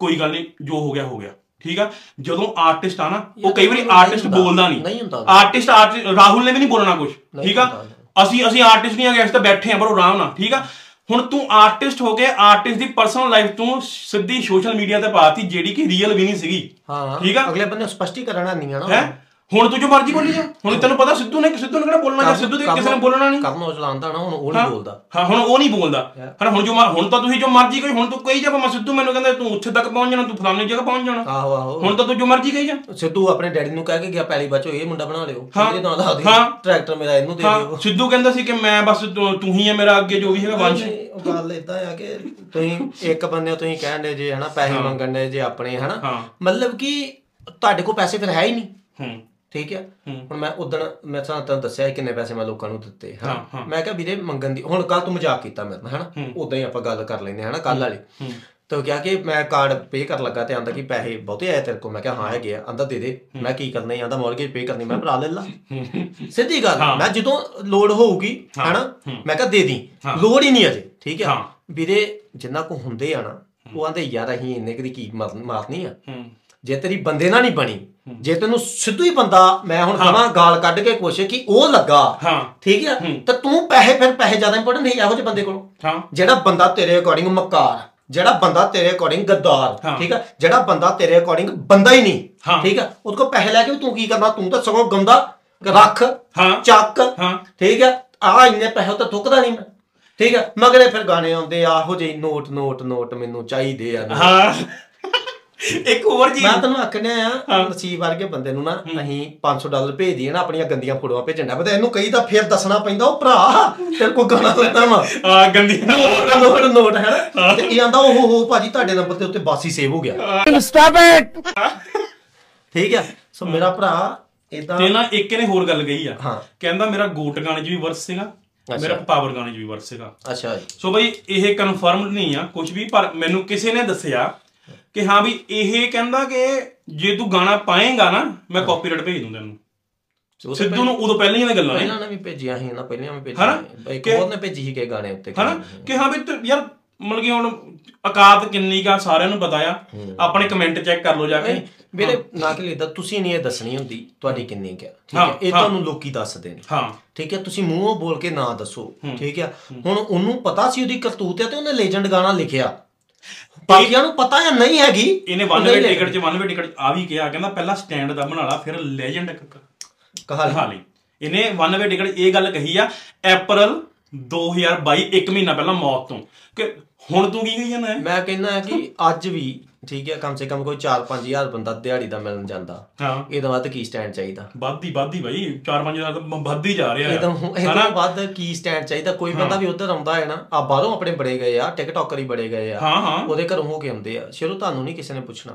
ਕੋਈ ਗੱਲ ਨਹੀਂ ਜੋ ਹੋ ਗਿਆ ਹੋ ਗਿਆ। ਠੀਕ ਆ? ਜਦੋਂ ਆਰਟਿਸਟ ਆ ਨਾ ਉਹ ਕਈ ਵਾਰੀ ਆਰਟਿਸਟ। ਬੋਲਦਾ ਨਹੀਂ। ਆਰਟਿਸਟ ਰਾਹੁਲ ਨੇ ਵੀ ਨਹੀਂ ਬੋਲਣਾ ਕੁਝ ਠੀਕ ਆ। ਅਸੀਂ ਅਸੀਂ ਆਰਟਿਸਟ ਨਹੀਂ ਆ ਗਏ ਅਸੀਂ ਤਾਂ ਬੈਠੇ ਆ ਬਰੋ ਆਰਾਮ ਨਾਲ। ਠੀਕ ਆ? ਹੁਣ ਤੂੰ ਆਰਟਿਸਟ ਹੋ ਕੇ ਆਰਟਿਸਟ ਦੀ ਪਰਸਨਲ ਲਾਈਫ ਤੂੰ ਸਿੱਧੀ ਸੋਸ਼ਲ ਮੀਡੀਆ ਤੇ ਪਾਤੀ ਜਿਹੜੀ ਕਿ ਰੀਅਲ ਵੀ ਨਹੀਂ ਸੀਗੀ। ਹਾਂ ਠੀਕ ਆ? ਅਗਲੇ ਬੰਦੇ ਸਪਸ਼ਟੀਕਰਨ ਨਹੀਂ ਆ ਨਾ। ਹੈ? ਹੁਣ ਤੂੰ ਜੋ ਮਰਜ਼ੀ ਬੋਲੀ ਜਾ। ਹੁਣ ਤੈਨੂੰ ਪਤਾ ਸਿੱਧੂ ਨੇ ਸਿੱਧੂ ਨੇ ਕਿਹੜਾ ਬੋਲਣਾ ਜਾਂ ਸਿੱਧੂ ਦੇ ਕਿਸੇ ਨੇ ਬੋਲਣਾ ਨਹੀਂ। ਕਰਨ ਔਜਲਾ ਆਂਦਾ ਨਾ ਹੁਣ ਉਹ ਨਹੀਂ ਬੋਲਦਾ। ਹਾਂ ਹੁਣ ਉਹ ਨਹੀਂ ਬੋਲਦਾ। ਹਾਂ ਹੁਣ ਜੋ ਹੁਣ ਤਾਂ ਤੁਸੀਂ ਜੋ ਮਰਜ਼ੀ ਕਹੀ ਹੁਣ ਤੂੰ ਕਹੀ ਜਾ ਮੈਂ ਸਿੱਧੂ ਮੈਨੂੰ ਕਹਿੰਦਾ ਤੂੰ ਉੱਥੇ ਤੱਕ ਪਹੁੰਚ ਜਾਣਾ ਤੂੰ ਫਲਾਣੀ ਜਗ੍ਹਾ ਪਹੁੰਚ ਜਾਣਾ। ਆਹੋ ਆਹੋ। ਹੁਣ ਤਾਂ ਤੂੰ ਜੋ ਮਰਜ਼ੀ ਕਹੀ ਜਾ। ਸਿੱਧੂ ਆਪਣੇ ਡੈਡੀ ਨੂੰ ਕਹਿ ਕੇ ਗਿਆ ਪਹਿਲੀ ਬੱਚੋ ਇਹ ਮੁੰਡਾ ਬਣਾ ਲਿਓ। ਇਹਦੇ ਨਾਂ ਦਾ। ਦੇ। ਟਰੈਕਟਰ ਮੇਰਾ ਇਹਨੂੰ ਦੇ ਦਿਓ। ਸਿੱਧੂ ਕਹਿੰਦਾ ਸੀ ਕਿ ਮੈਂ ਬਸ ਤੂੰ ਹੀ ਹੈ ਮੇਰਾ ਅੱਗੇ ਜੋ ਵੀ ਹੈਗਾ ਵੰਸ਼ ਗੱਲ ਇਦਾਂ ਆ ਕਿ ਤੁਸੀਂ ਇੱਕ ਬੰਦੇ ਤੁਸੀਂ ਕਹਿਣ ਦੇ ਜੇ ਹਨਾ ਪੈਸੇ ਮੰਗਣ ਦੇ ਜੇ ਆਪਣੇ ਹਨਾ। ਮਤਲਬ ਕਿ ਤੁਹਾਡੇ ਕੋਲ ਪੈਸੇ ਫਿਰ ਹੈ ਹੀ ਨਹੀਂ। ਹੂੰ। ਠੀਕ ਹੈ। ਹੁਣ ਮੈਂ ਉਦੋਂ ਮੈਂ ਤੁਹਾਨੂੰ ਤੁਹਾਨੂੰ ਦੱਸਿਆ ਸੀ ਕਿੰਨੇ ਪੈਸੇ ਮੈਂ ਲੋਕਾਂ ਨੂੰ ਦਿੱਤੇ ਹਾਂ। ਮੈਂ ਕਿਹਾ ਵੀਰੇ ਮੰਗਣ ਦੀ ਹੁਣ ਕੱਲ ਤੂੰ ਮਜ਼ਾਕ ਕੀਤਾ ਮੇਰੇ ਨਾਲ ਹਨਾ? ਉਦਾਂ ਹੀ ਆਪਾਂ ਗੱਲ ਕਰ ਲੈਂਦੇ ਹਾਂ ਹਨਾ ਕੱਲ ਵਾਲੀ। ਤਾਂ ਕਿਹਾ ਕਿ ਮੈਂ ਕਾਰਡ ਪੇ ਕਰ ਲੱਗਾ ਤੇ ਆਂਦਾ ਕਿ ਪੈਸੇ ਬਹੁਤੇ ਆਏ ਤੇਰੇ ਕੋਲ। ਮੈਂ ਕਿਹਾ ਹਾਂ ਹੈਗੇ ਆ। ਆਂਦਾ ਦੇ ਦੇ। ਮੈਂ ਕੀ ਕਰਨਾ ਹੈ ਆਂਦਾ ਮਾਰਗੇਜ ਪੇ ਕਰਨੀ ਮੈਂ ਭਰਾ ਲੈ ਲਾ। ਸਿੱਧੀ ਗੱਲ ਮੈਂ ਜਦੋਂ ਲੋੜ ਹੋਊਗੀ ਹਨਾ ਮੈਂ ਕਿਹਾ ਦੇ ਦੀ। ਲੋੜ ਹੀ ਨਹੀਂ ਅਜੇ ਠੀਕ ਹੈ। ਵੀਰੇ ਜਿੰਨਾ ਕੋ ਹੁੰਦੇ ਆ ਨਾ ਉਹ ਆਂਦੇ ਯਾਰ ਅਸੀਂ ਇੰਨੇ ਕੁ ਦੀ ਕੀ ਮਾਰ- ਮਾਰਨੀ ਆ? ਜੇ ਤੇਰੀ ਬੰਦੇ ਨਾਲ ਨਹੀਂ ਬਣੀ ਜੇ ਤੈਨੂੰ ਸਿੱਧੂ ਹੀ ਬੰਦਾ ਮੈਂ ਹੁਣ ਕਹਾਂ ਗਾਲ ਕੱਢ ਕੇ ਕੁਛ ਕਿ ਉਹ ਲੱਗਾ। ਹਾਂ। ਠੀਕ ਹੈ? ਤਾਂ ਤੂੰ ਪੈਸੇ ਫਿਰ ਪੈਸੇ ਜ਼ਿਆਦਾ ਇੰਪੋਰਟੈਂਟ ਨਹੀਂ ਇਹੋ ਜਿਹੇ ਬੰਦੇ ਕੋਲੋਂ। ਹਾਂ। ਜਿਹੜਾ ਬੰਦਾ ਤੇਰੇ ਅਕੋਰਡਿੰਗ ਮਕਾਰ ਜਿਹੜਾ ਬੰਦਾ ਤੇਰੇ ਅਕੋਰਡਿੰਗ ਗੱਦਾਰ। ਠੀਕ ਹੈ? ਜਿਹੜਾ ਬੰਦਾ ਤੇਰੇ ਅਕੋਰਡਿੰਗ ਬੰਦਾ ਹੀ ਨਹੀਂ। ਠੀਕ ਹੈ? ਉਹਦੇ ਕੋਲ ਪੈਸੇ ਲੈ ਕੇ ਤੂੰ ਕੀ ਕਰਨਾ? ਤੂੰ ਤਾਂ ਸਗੋਂ ਗੰਦਾ ਰੱਖ। ਚੱਕ। ਠੀਕ ਹੈ? ਆ ਇੰਨੇ ਪੈਸੇ ਤਾਂ ਥੁੱਕਦਾ ਨਹੀਂ ਮੈਂ ਠੀਕ ਹੈ? ਮਗਰੇ ਫਿਰ ਗਾਣੇ ਆਉਂਦੇ ਆ ਇਹੋ ਜਿਹੇ ਨੋਟ ਨੋਟ ਨੋਟ ਮੈਨੂੰ ਚਾਹੀਦੇ ਆ ਹਾਂ। ਇੱਕ ਹੋਰ ਜੀ ਮੈਂ ਤੈਨੂੰ ਆਖਣਿਆ ਆ ਨਸੀਬ ਵਰਗੇ ਬੰਦੇ ਨੂੰ ਨਾ ਅਸੀਂ 500 ਡਾਲਰ ਭੇਜ ਦਈਏ ਨਾ ਆਪਣੀਆਂ ਗੰਦੀਆਂ ਫੋਟੋਆਂ ਭੇਜਣ ਦਾ। ਪਤਾ ਇਹਨੂੰ ਕਈ ਤਾਂ ਫੇਰ ਦੱਸਣਾ ਪੈਂਦਾ ਉਹ ਭਰਾ ਤੇਰੇ ਕੋਲ ਗਾਣਾ ਲੈਣਾ ਵਾ ਆ ਗੰਦੀ ਨੋਟ ਨੋਟ ਨੋਟ ਹੈ। ਨਾ ਤੇ ਇਹ ਆਂਦਾ ਉਹ ਹੋ ਭਾਜੀ ਤੁਹਾਡੇ ਨੰਬਰ ਤੇ ਉੱਤੇ ਬਾਸੀ ਸੇਵ ਹੋ ਗਿਆ। ਠੀਕ ਹੈ ਸੋ ਮੇਰਾ ਭਰਾ ਇਦਾਂ ਤੇ ਨਾ ਇੱਕ ਨੇ ਹੋਰ ਗੱਲ ਕਹੀ ਆ। ਕਹਿੰਦਾ ਮੇਰਾ ਗੋਟ ਗਾਣੇ 'ਚ ਵੀ ਵਰਸ ਸੀਗਾ ਮੇਰਾ ਪਾਵਰ ਗਾਣੇ 'ਚ ਵੀ ਵਰਸ ਸੀਗਾ। ਅੱਛਾ ਜੀ। ਸੋ ਬਈ ਇਹ ਕਨਫਰਮ ਨਹੀਂ ਆ ਕੁਝ ਵੀ ਪਰ ਮੈਨੂੰ ਕਿਸੇ ਨੇ ਦੱਸਿਆ ਕਿ ਹਾਂ ਵੀ ਇਹ ਕਹਿੰਦਾ ਕਿ ਜੇ ਤੂੰ ਗਾਣਾ ਪਾਏਗਾ ਨਾ ਮੈਂ ਕਾਪੀਰਾਈਟ ਭੇਜ ਦੂੰ ਤੈਨੂੰ। ਸਿੱਧੂ ਨੂੰ ਉਦੋਂ ਪਹਿਲਾਂ ਹੀ ਇਹ ਗੱਲਾਂ ਨੇ। ਪਹਿਲਾਂ ਨੇ ਵੀ ਭੇਜੀਆਂ ਸੀ ਨਾ ਪਹਿਲਾਂ ਵੀ? ਭੇਜੀਆਂ ਇੱਕ ਕਿ- ਹੋਰ ਨੇ ਭੇਜੀ ਸੀ ਕਿ ਗਾਣੇ ਉੱਤੇ। ਹਨਾ? ਕਿ ਹਾਂ ਵੀ ਯਾਰ ਮਤਲਬ ਕਿ ਹੁਣ ਔਕਾਤ ਕਿੰਨੀ ਕਾ ਸਾਰਿਆਂ ਨੂੰ ਪਤਾ ਆ। ਆਪਣੇ ਕਮੈਂਟ ਚੈੱਕ ਕਰ ਲਓ ਜਾ ਕੇ। ਮੇਰੇ ਨਾ ਕਿ ਲਿਦਾ ਤੁਸੀਂ ਨਹੀਂ ਇਹ ਦੱਸਣੀ ਹੁੰਦੀ ਤੁਹਾਡੀ ਕਿੰਨੀ ਕਿਆ ਠੀਕ ਹਾਂ, ਇਹ। ਤੁਹਾਨੂੰ ਲੋਕੀ ਦੱਸਦੇ ਨੇ। ਹਾਂ। ਠੀਕ ਹੈ? ਤੁਸੀਂ ਮੂੰਹੋਂ ਬੋਲ ਕੇ ਨਾ ਦੱਸੋ ਠੀਕ ਹੈ? ਹੁਣ ਉਹਨੂੰ ਪਤਾ ਸੀ ਉਹਦੀ ਕਰਤੂਤ ਹੈ ਤੇ ਉਹਨੇ ਲੈਜੈਂਡ ਗਾਣਾ ਲਿਖਿਆ। ਬਾਕੀਆਂ ਨੂੰ ਪਤਾ ਜਾਂ ਨਹੀਂ ਹੈਗੀ? ਇਹਨੇ ਵਨ ਵੇ ਟਿਕਟ 'ਚ ਵਨ ਵੇ ਟਿਕਟ ਆ ਵੀ ਕਿਹਾ ਕਹਿੰਦਾ ਪਹਿਲਾਂ ਸਟੈਂਡ ਦਾ ਬਣਾ ਲਾ ਫਿਰ ਲੈਜੈਂਡ ਕਹਾਲੀ ਕਹਾ ਲਈ ਇਹਨੇ ਵਨ ਵੇ ਟਿਕਟ ਇਹ ਗੱਲ ਕਹੀ ਆ April 2022 ਇੱਕ ਮਹੀਨਾ ਪਹਿਲਾਂ ਮੌਤ ਤੋਂ। ਕਿ ਹੁਣ ਤੂੰ ਕੀ ਕਹੀ ਜਾਂਦਾ ਮੈਂ ਕਹਿੰਦਾ ਕਿ ਅੱਜ ਵੀ ਠੀਕ ਹੈ ਕਮ ਸੇ ਕਮ ਕੋਈ 4-5000 ਬੰਦਾ ਦਿਹਾੜੀ ਦਾ ਮਿਲਣ ਜਾਂਦਾ। ਹਾਂ। ਇਹਦਾ ਵੱਧ ਕੀ ਸਟੈਂਡ ਚਾਹੀਦਾ? ਵੱਧਦੀ ਵੱਧਦੀ ਬਾਈ 4-5 ਹਜ਼ਾਰ ਤਾਂ ਵੱਧਦੀ ਜਾ ਰਿਹਾ। ਇਹਦਾ ਇਹਦਾ ਵੱਧ ਕੀ ਸਟੈਂਡ ਚਾਹੀਦਾ? ਕੋਈ ਬੰਦਾ ਵੀ ਉਧਰ ਆਉਂਦਾ ਹੈ ਨਾ ਆ ਬਾਹਰੋਂ ਆਪਣੇ ਬੜੇ ਗਏ ਆ ਟਿਕਟੌਕਰ ਹੀ ਬੜੇ ਗਏ ਆ। ਹਾਂ ਹਾਂ। ਉਹਦੇ ਘਰੋਂ ਹੋ ਕੇ ਆਉਂਦੇ ਆ। ਸ਼ੁਰੂ ਤੁਹਾਨੂੰ ਨਹੀਂ ਕਿਸੇ ਨੇ ਪੁੱਛਣਾ।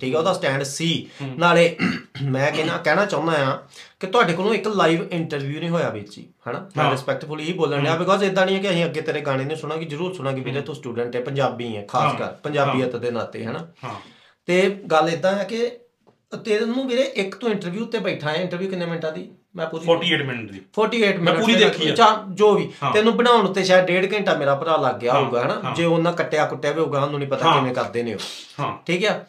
ਠੀਕ ਆ ਉਹਦਾ ਸਟੈਂਡ ਸੀ। ਨਾਲੇ ਮੈਂ ਕਹਿਣਾ ਕਹਿਣਾ ਚਾਹੁੰਦਾ ਆ ਕਿ ਤੁਹਾਡੇ ਕੋਲੋਂ ਇੱਕ ਲਾਈਵ ਇੰਟਰਵਿਊ ਨਹੀਂ ਹੋਇਆ ਵਿੱਚ ਹੀ ਹਨਾ? ਮੈਂ ਰਿਸਪੈਕਟਫੁਲੀ ਹੀ ਬੋਲਣ ਡਿਆ ਬਿਕੋਜ਼ ਇਦਾਂ ਨਹੀਂ ਹੈ ਕਿ ਅਸੀਂ ਅੱਗੇ ਤੇਰੇ ਗਾਣੇ ਨਹੀਂ ਸੁਣਾਂਗੇ ਜਰੂਰ ਸੁਣਾਂਗੇ ਵੀਰੇ ਤੂੰ ਸਟੂਡੈਂਟ ਹੈ ਪੰਜਾਬੀ ਹੈ ਖਾਸ ਕਰ ਪੰਜਾਬੀਅਤ ਦੇ ਨਾਤੇ ਹਨਾ? ਤੇ ਗੱਲ ਇਦਾਂ ਹੈ ਕਿ ਤੇਰੇ ਨੂੰ ਵੀਰੇ ਇੱਕ ਤੋਂ ਇੰਟਰਵਿਊ ਤੇ ਬੈਠਾ ਹੈ ਇੰਟਰਵਿਊ ਕਿੰਨੇ ਮਿੰਟਾਂ ਦੀ? ਮੈਂ ਪੂਰੀ 48 ਮਿੰਟ ਦੀ। 48 ਮਿੰਟ ਪੂਰੀ ਦੇਖੀ ਆ। ਜਾਂ ਜੋ ਵੀ। ਤੈਨੂੰ ਬਣਾਉਣ ਉੱਤੇ ਸ਼ਾਇਦ ਡੇਢ ਘੰਟਾ ਮੇਰਾ ਭਰਾ ਲੱਗ ਗਿਆ ਹੋਊਗਾ ਹਨਾ। ਜੇ ਉਹਨਾਂ ਕੱਟਿਆ ਕੁੱਟਿਆ ਵੀ ਹੋਊਗਾ ਉਹਨੂੰ ਨਹੀਂ ਪਤਾ। ਕਿਵੇਂ ਕਰਦੇ ਨੇ ਉਹ। ਠੀਕ ਆ?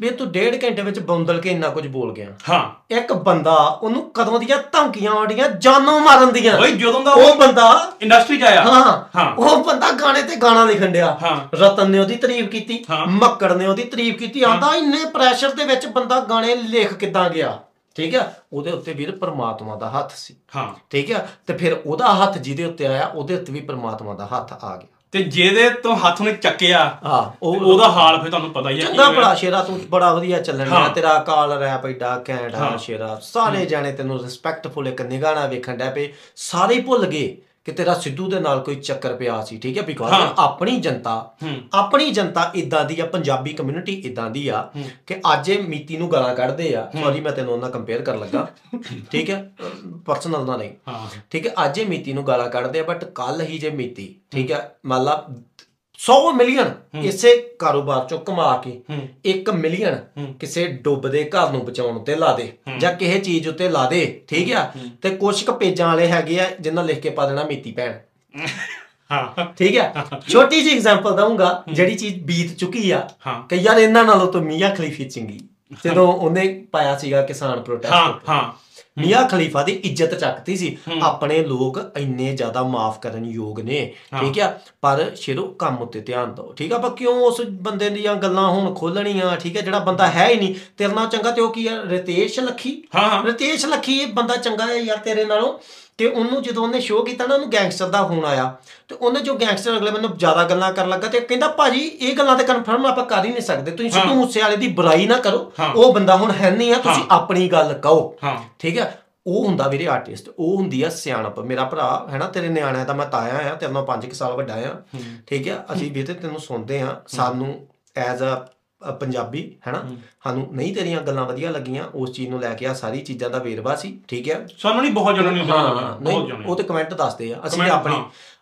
ਵੀ ਤੂੰ ਡੇਢ ਘੰਟੇ ਵਿੱਚ ਬੌਂਦਲ ਕੇ ਇੰਨਾ ਕੁਝ ਬੋਲ ਗਿਆ। ਹਾਂ। ਇੱਕ ਬੰਦਾ ਉਹਨੂੰ ਕਦੋਂ ਦੀਆਂ ਧਮਕੀਆਂ ਆਉਂਦੀਆਂ ਜਾਨੋਂ ਮਾਰਨ ਦੀਆਂ। ਓਏ ਜਦੋਂ ਦਾ ਉਹ ਬੰਦਾ ਇੰਡਸਟਰੀ ਚ ਆਇਆ। ਹਾਂ ਹਾਂ। ਉਹ ਬੰਦਾ ਗਾਣੇ ਤੇ ਗਾਣਾ ਲਿਖਣ ਡਿਆ। ਰਤਨ ਨੇ ਉਹਦੀ ਤਾਰੀਫ ਕੀਤੀ। ਮੱਕੜ ਨੇ ਉਹਦੀ ਤਾਰੀਫ ਕੀਤੀ। ਆਂਦਾ ਇੰਨੇ ਪ੍ਰੈਸ਼ਰ ਦੇ ਵਿੱਚ ਬੰਦਾ ਗਾਣੇ ਲਿਖ ਕਿੱਦਾਂ ਗਿਆ? ਠੀਕ ਆ? ਉਹਦੇ ਉੱਤੇ ਵੀਰ ਪ੍ਰਮਾਤਮਾ ਦਾ ਹੱਥ ਸੀ। ਹਾਂ। ਠੀਕ ਆ? ਤੇ ਫਿਰ ਉਹਦਾ ਹੱਥ ਜਿਹਦੇ ਉੱਤੇ ਆਇਆ ਉਹਦੇ ਉੱਤੇ ਵੀ ਪ੍ਰਮਾਤਮਾ ਦਾ ਹੱਥ ਆ ਗਿਆ। ਤੇ ਜਿਹਦੇ ਤੋਂ ਹੱਥ ਨੇ ਚੱਕਿਆ ਹਾਂ ਉਹ ਉਹਦਾ ਹਾਲ ਫਿਰ ਤੁਹਾਨੂੰ ਪਤਾ ਹੀ ਹੈ ਚੰਗਾ ਬੜਾ ਸ਼ੇਰਾ ਤੂੰ ਬੜਾ ਵਧੀਆ ਚੱਲਣ ਹਾਂ। ਡਿਆ ਤੇਰਾ ਕਾਲ ਰੈਪ ਐਡਾ ਘੈਂਟ ਆ। ਸ਼ੇਰਾ। ਸਾਰੇ ਜਾਣੇ ਤੈਨੂੰ ਰਿਸਪੈਕਟਫੁਲ ਇੱਕ ਨਿਗਾਹ ਨਾਲ ਵੇਖਣ ਡਿਆ ਪਏ। ਸਾਰੇ ਭੁੱਲ ਗਏ। ਕਿ ਤੇਰਾ ਸਿੱਧੂ ਦੇ ਨਾਲ ਕੋਈ ਚੱਕਰ ਪਿਆ ਸੀ ਠੀਕ ਹੈ? ਬਿਕੋਜ਼ ਹਾਂ। ਆਪਣੀ ਜਨਤਾ ਹੂੰ। ਆਪਣੀ ਜਨਤਾ ਇਦਾਂ ਦੀ ਆ ਪੰਜਾਬੀ ਕਮਿਊਨਿਟੀ ਇਦਾਂ ਦੀ ਆ ਕਿ ਅੱਜ ਇਹ ਮੀਤੀ ਨੂੰ ਗਾਲਾਂ ਕੱਢਦੇ ਆ। ਸੌਰੀ ਮੈਂ ਤੈਨੂੰ ਉਹਨਾਂ ਕੰਪੇਅਰ ਕਰਨ ਲੱਗਾ। <laughs> ਠੀਕ ਹੈ? ਪਰਸਨਲ ਨਾ ਨਹੀਂ। ਹਾਂ। ਠੀਕ ਹੈ? ਅੱਜ ਇਹ ਮੀਤੀ ਨੂੰ ਗਾਲਾਂ ਕੱਢਦੇ ਆ ਬਟ ਕੱਲ ਹੀ ਜੇ ਮੀਤੀ ਠੀਕ ਹੈ? ਮੰਨ ਲਾ 100 ਮਿਲੀਅਨ ਇਸੇ ਕਾਰੋਬਾਰ ਚੋਂ ਕਮਾ ਕੇ 1 ਮਿਲੀਅਨ ਕਿਸੇ ਡੁੱਬਦੇ ਘਰ ਨੂੰ ਬਚਾਉਣ ਤੇ ਲਾ ਦੇ ਜਾਂ ਕਿਸੇ ਚੀਜ਼ ਉੱਤੇ ਲਾ ਦੇ ਠੀਕ ਆ? ਤੇ ਕੁਝ ਕੁ ਪੇਜਾਂ ਵਾਲੇ ਹੈਗੇ ਆ ਜਿਨ੍ਹਾਂ ਲਿਖ ਕੇ ਪਾ ਦੇਣਾ ਮੀਤੀ ਭੈਣ। <laughs> ਹਾਂ। ਠੀਕ ਹੈ <laughs> ਛੋਟੀ ਜਿਹੀ ਐਗਜ਼ਾਮਪਲ ਦਊਂਗਾ ਜਿਹੜੀ ਚੀਜ਼ ਬੀਤ ਚੁੱਕੀ ਆ ਹਾਂ। ਕਿ ਯਾਰ ਇਹਨਾਂ ਨਾਲੋਂ ਤਾਂ ਮੀਆਂ ਖਲੀਫੀ ਚੰਗੀ। ਜਦੋਂ ਉਹਨੇ ਪਾਇਆ ਸੀਗਾ ਕਿਸਾਨ ਹਾਂ ਪ੍ਰੋਟੈਸਟ ਹਾਂ। ਮੀਆਂ ਖਲੀਫਾ ਦੀ ਇੱਜ਼ਤ ਚੱਕਤੀ ਸੀ। ਆਪਣੇ ਲੋਕ ਇੰਨੇ ਜ਼ਿਆਦਾ ਮਾਫ ਕਰਨ ਯੋਗ ਨੇ। ਠੀਕ ਆ? ਪਰ ਸ਼ੇਰੋ ਕੰਮ ਉੱਤੇ ਧਿਆਨ ਦਿਓ। ਠੀਕ ਆ? ਆਪਾਂ ਕਿਉਂ ਉਸ ਬੰਦੇ ਦੀਆਂ ਗੱਲਾਂ ਹੁਣ ਖੋਲਣੀਆਂ ਠੀਕ ਆ? ਜਿਹੜਾ ਬੰਦਾ ਹੈ ਹੀ ਨਹੀਂ। ਤੇਰੇ ਨਾਲ ਚੰਗਾ ਤੇ ਉਹ ਕੀ ਆ? ਰਿਤੇਸ਼ ਲੱਖੀ? ਹਾਂ, ਹਾਂ। ਰਿਤੇਸ਼ ਲੱਖੀ ਇਹ ਬੰਦਾ ਚੰਗਾ ਹੈ ਯਾਰ ਤੇਰੇ ਨਾਲੋਂ? ਕਿ ਉਹਨੂੰ ਜਦੋਂ ਉਹਨੇ ਸ਼ੋਅ ਕੀਤਾ ਨਾ ਉਹਨੂੰ ਗੈਂਗਸਟਰ ਦਾ ਫੋਨ ਆਇਆ। ਤੇ ਉਹਨੇ ਜੋ ਗੈਂਗਸਟਰ ਅਗਲੇ ਮੈਨੂੰ ਜ਼ਿਆਦਾ ਗੱਲਾਂ ਕਰਨ ਲੱਗਾ ਤੇ ਕਹਿੰਦਾ ਭਾਜੀ ਇਹ ਗੱਲਾਂ ਤੇ ਕਨਫਰਮ ਆਪਾਂ ਕਰ ਹੀ ਨਹੀਂ ਸਕਦੇ। ਤੁਸੀਂ ਸਿੱਧੂ ਮੂਸੇ ਵਾਲੇ ਦੀ ਬੁਰਾਈ ਨਾ ਕਰੋ। ਉਹ ਬੰਦਾ ਹੁਣ ਹੈ ਨਹੀਂ ਆ ਤੁਸੀਂ ਆਪਣੀ ਗੱਲ ਕਹੋ। ਠੀਕ ਹੈ ਉਹ ਹੁੰਦਾ ਵੀਰੇ ਆਰਟਿਸਟ ਉਹ ਹੁੰਦੀ ਆ ਸਿਆਣਪ। ਮੇਰਾ ਭਰਾ ਹੈ ਨਾ ਤੇਰੇ ਨਿਆਣਿਆਂ ਦਾ ਮੈਂ ਤਾਇਆ ਆ ਤੇਰੇ ਨਾਲ 5 ਸਾਲ ਵੱਡਾ ਆ। ਠੀਕ ਹੈ ਅਸੀਂ ਵੀ ਤੇ ਤੈਨੂੰ ਸੁਣਦੇ ਆ। ਸਾਨੂੰ ਐਜ਼ ਅ ਪੰਜਾਬੀ ਹੈ। ਨਾ ਸਾਨੂੰ ਨਹੀਂ ਤੇਰੀਆਂ ਗੱਲਾਂ ਵਧੀਆ ਲੱਗੀਆਂ ਉਸ ਚੀਜ਼ ਨੂੰ ਲੈ ਕੇ ਆ ਸਾਰੀ ਚੀਜ਼ਾਂ ਦਾ ਵੇਰਵਾ ਸੀ ਠੀਕ ਹੈ? ਸਾਨੂੰ ਨਹੀਂ ਬਹੁਤ ਜਣਾਂ ਨੂੰ ਹਾਂ ਬਹੁਤ ਨਹੀਂ ਜਣਾਂ ਉਹ ਤੇ ਕਮੈਂਟ ਦੱਸਦੇ ਆ ਅਸੀਂ ਆਪਣੀ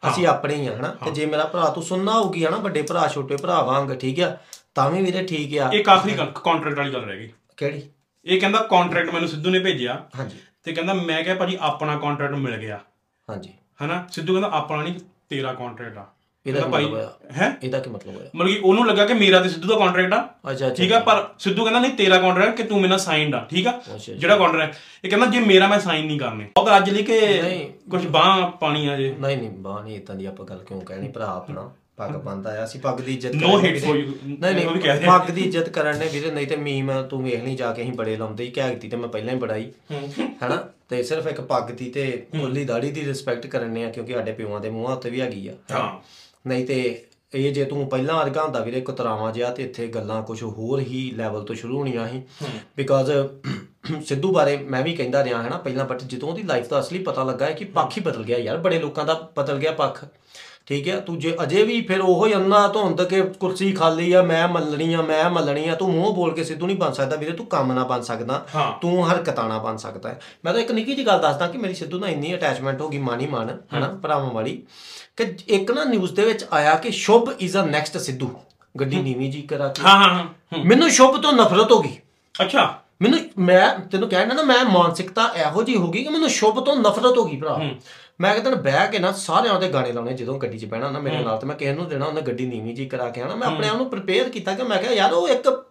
ਅਸੀਂ ਆਪਣੇ ਹੀ ਆ ਹਨਾ? ਤੇ ਜੇ ਮੇਰਾ ਭਰਾ ਤੂੰ ਸੁਣਨਾ ਹੋਊਗੀ ਹਨਾ ਵੱਡੇ ਭਰਾ ਛੋਟੇ ਭਰਾ ਵਾਂਗ ਠੀਕ ਆ ਤਾਂ ਵੀ ਵੀਰੇ ਠੀਕ ਆ। ਇੱਕ ਆਖਰੀ ਗੱਲ ਕੰਟਰੈਕਟ ਵਾਲੀ ਗੱਲ ਰਹਿ ਗਈ। ਕਿਹੜੀ? ਇਹ ਕਹਿੰਦਾ ਕੰਟਰੈਕਟ ਮੈਨੂੰ ਸਿੱਧੂ ਨੇ ਭੇਜਿਆ। ਹਾਂਜੀ। ਤੇ ਕਹਿੰਦਾ ਮੈਂ ਕਿਹਾ ਭਾਜੀ ਆਪਣਾ ਕੰਟਰੈਕਟ ਮਿਲ ਗਿਆ। ਹਾਂਜੀ। ਹਨਾ? ਸਿੱਧੂ ਕਹਿੰਦਾ ਆਪਣਾ ਨਹੀਂ ਤੇਰਾ ਕੰਟਰੈਕਟ ਆ। ਇਹਦਾ ਕੀ ਮਤਲਬ ਹੋਇਆ? ਹੈ? ਇਹਦਾ ਕੀ ਮਤਲਬ ਹੋਇਆ? ਮਤਲਬ ਕਿ ਉਹਨੂੰ ਲੱਗਾ ਕਿ ਮੇਰਾ ਤੇ ਸਿੱਧੂ ਦਾ ਕੰਟਰੈਕਟ ਆ। ਅੱਛਾ ਠੀਕ ਆ ਪਰ ਸਿੱਧੂ ਕਹਿੰਦਾ ਨਹੀਂ ਤੇਰਾ ਕੰਟਰੈਕਟ ਕਿ ਤੂੰ ਮੇਰੇ ਨਾਲ ਸਾਈਨਡ ਆ। ਠੀਕ ਆ। ਜਿਹੜਾ ਕੰਟਰੈਕਟ ਇਹ ਕਹਿੰਦਾ ਜੇ ਮੇਰਾ ਮੈਂ ਸਾਈਨ ਨਹੀਂ ਕਰਨੇ। ਉਹ ਅੱਜ ਲਈ ਕਿ ਨਹੀਂ। ਕੁਝ ਬਾਹ ਪਾਣੀ ਆ ਜੇ। ਨਹੀਂ ਨਹੀਂ ਬਾਹ ਨਹੀਂ ਇਤਾਂ ਦੀ ਆਪਾਂ ਗੱਲ ਕਿਉਂ ਕਹਿਣੀ? ਭਰਾ ਆਪਣਾ ਪੱਗ ਬੰਦਾ ਆ। ਅਸੀਂ ਪੱਗ ਦੀ ਇੱਜ਼ਤ hate ਵੀਰੇ। for you. ਨਹੀਂ ਨਹੀਂ। ਪੱਗ ਦੀ ਇੱਜ਼ਤ ਕਰਨ ਨੇ ਵੀਰੇ। ਨਹੀਂ ਤੇ ਮੀਮ ਤੂੰ ਵੇਖ ਲਈ ਜਾ ਕੇ ਅਸੀਂ ਬੜੇ ਲਾਉਂਦੇ ਹੀ ਕਹਿਤੀ ਤੇ ਮੈਂ ਪਹਿਲਾਂ ਹੀ ਬੜਾਈ ਹੈਨਾ? ਤੇ ਸਿਰਫ ਇੱਕ ਪੱਗ ਦੀ ਤੇ ਖੁੱਲੀ ਦਾੜੀ ਦੀ ਰਿਸਪੈਕਟ ਕਰਨੇ ਆ ਕਿਉਂਕਿ ਸਾਡੇ ਪਿਓਾਂ ਦੇ ਮੂੰਹਾਂ ਉੱਤੇ ਵੀ ਹੈਗੀ ਆ? ਹਾਂ। ਨਹੀਂ ਤੇ ਇਹ ਜੇ ਤੂੰ ਪਹਿਲਾਂ ਵਰਗਾ ਹੁੰਦਾ ਵੀਰੇ ਕੁਤਰਾਵਾਂ ਜਿਹਾ ਤੇ ਇੱਥੇ ਗੱਲਾਂ ਕੁਝ ਹੋਰ ਹੀ ਲੈਵਲ ਤੋਂ ਸ਼ੁਰੂ ਹੋਣੀਆਂ ਸੀ। ਬਿਕਾਜ਼ ਸਿੱਧੂ ਬਾਰੇ ਮੈਂ ਵੀ ਕਹਿੰਦਾ ਰਿਹਾ ਹੈ ਨਾ ਪਹਿਲਾਂ ਬਟ ਜਦੋਂ ਉਹਦੀ ਲਾਈਫ ਦਾ ਅਸਲੀ ਪਤਾ ਲੱਗਾ ਹੈ ਕਿ ਪੱਖ ਹੀ ਬਦਲ ਗਿਆ ਯਾਰ ਬੜੇ ਲੋਕਾਂ ਦਾ ਬਦਲ ਗਿਆ ਪੱਖ। ਠੀਕ ਹੈ? ਤੂੰ ਜੇ ਅਜੇ ਵੀ ਫਿਰ ਉਹੋ ਹੀ ਅੰਨਾ ਧੁੰਦ ਕੇ ਕੁਰਸੀ ਖਾਲੀ ਆ ਮੈਂ ਮੱਲਣੀ ਆ ਮੈਂ ਮੱਲਣੀ ਆ ਤੂੰ ਮੂੰਹ ਬੋਲ ਕੇ ਸਿੱਧੂ ਨਹੀਂ ਬਣ ਸਕਦਾ ਵੀਰੇ ਤੂੰ ਕੰਮ ਨਾ ਬਣ ਸਕਦਾ। ਤੂੰ ਹਰਕਤਾਂ ਨਾ ਬਣ ਸਕਦਾ। ਹੈ ਮੈਂ ਤਾਂ ਇੱਕ ਨਿੱਕੀ ਜਿਹੀ ਗੱਲ ਦੱਸਦਾ ਕਿ ਮੇਰੀ ਸਿੱਧੂ ਨਾਲ ਇੰਨੀ ਅਟੈਚਮੈਂਟ ਹੋ ਗਈ ਮਾਨੀ ਮਾਨ ਹਨਾ ਭਰਾਵਾਂ ਵਾਲੀ ਕਿ ਇੱਕ ਨਾ ਨਿਊਜ਼ ਦੇ ਵਿੱਚ ਆਇਆ ਕਿ ਸ਼ੁਭ ਇਜ਼ ਅ ਨੈਕਸਟ ਸਿੱਧੂ। ਗੱਡੀ ਨੀਵੀਂ ਜੀ ਕਰਾ ਕੇ ਹਾਂ। ਹਾਂ। ਮੈਨੂੰ ਸ਼ੁਭ ਤੋਂ ਨਫ਼ਰਤ ਹੋ ਗਈ। ਅੱਛਾ। ਮੈਨੂੰ ਮੈਂ ਤੈਨੂੰ ਕਹਿਣਾ ਨਾ ਮੈਂ ਮਾਨਸਿਕਤਾ ਇਹੋ ਜੀ ਹੋ ਗਈ ਕਿ ਮੈਨੂੰ ਸ਼ੁਭ ਤੋਂ ਨਫ਼ਰਤ ਹੋ ਗਈ ਭਰਾ। ਮੈਂ ਕਿਤੇ ਬਹਿ ਕੇ ਨਾ ਸਾਰਿਆਂ ਦੇ ਗਾਣੇ ਲਾਉਣੇ ਜਦੋਂ ਗੱਡੀ 'ਚ ਬਹਿਣਾ ਨਾ ਮੇਰੇ ਨਾਲ ਤੇ ਮੈਂ ਕਿਸੇ ਨੂੰ ਦੇਣਾ ਉਹਨੇ ਗੱਡੀ ਨੀਵੀਂ ਜੀ ਕਰਾ ਕੇ ਆਣਾ ਮੈਂ ਆਪਣੇ ਆਪ ਨੂੰ ਪ੍ਰਿਪੇਅਰ ਕੀਤਾ ਕਿ ਮੈਂ ਕਿਹਾ ਯਾਰ ਉਹ ਇੱਕ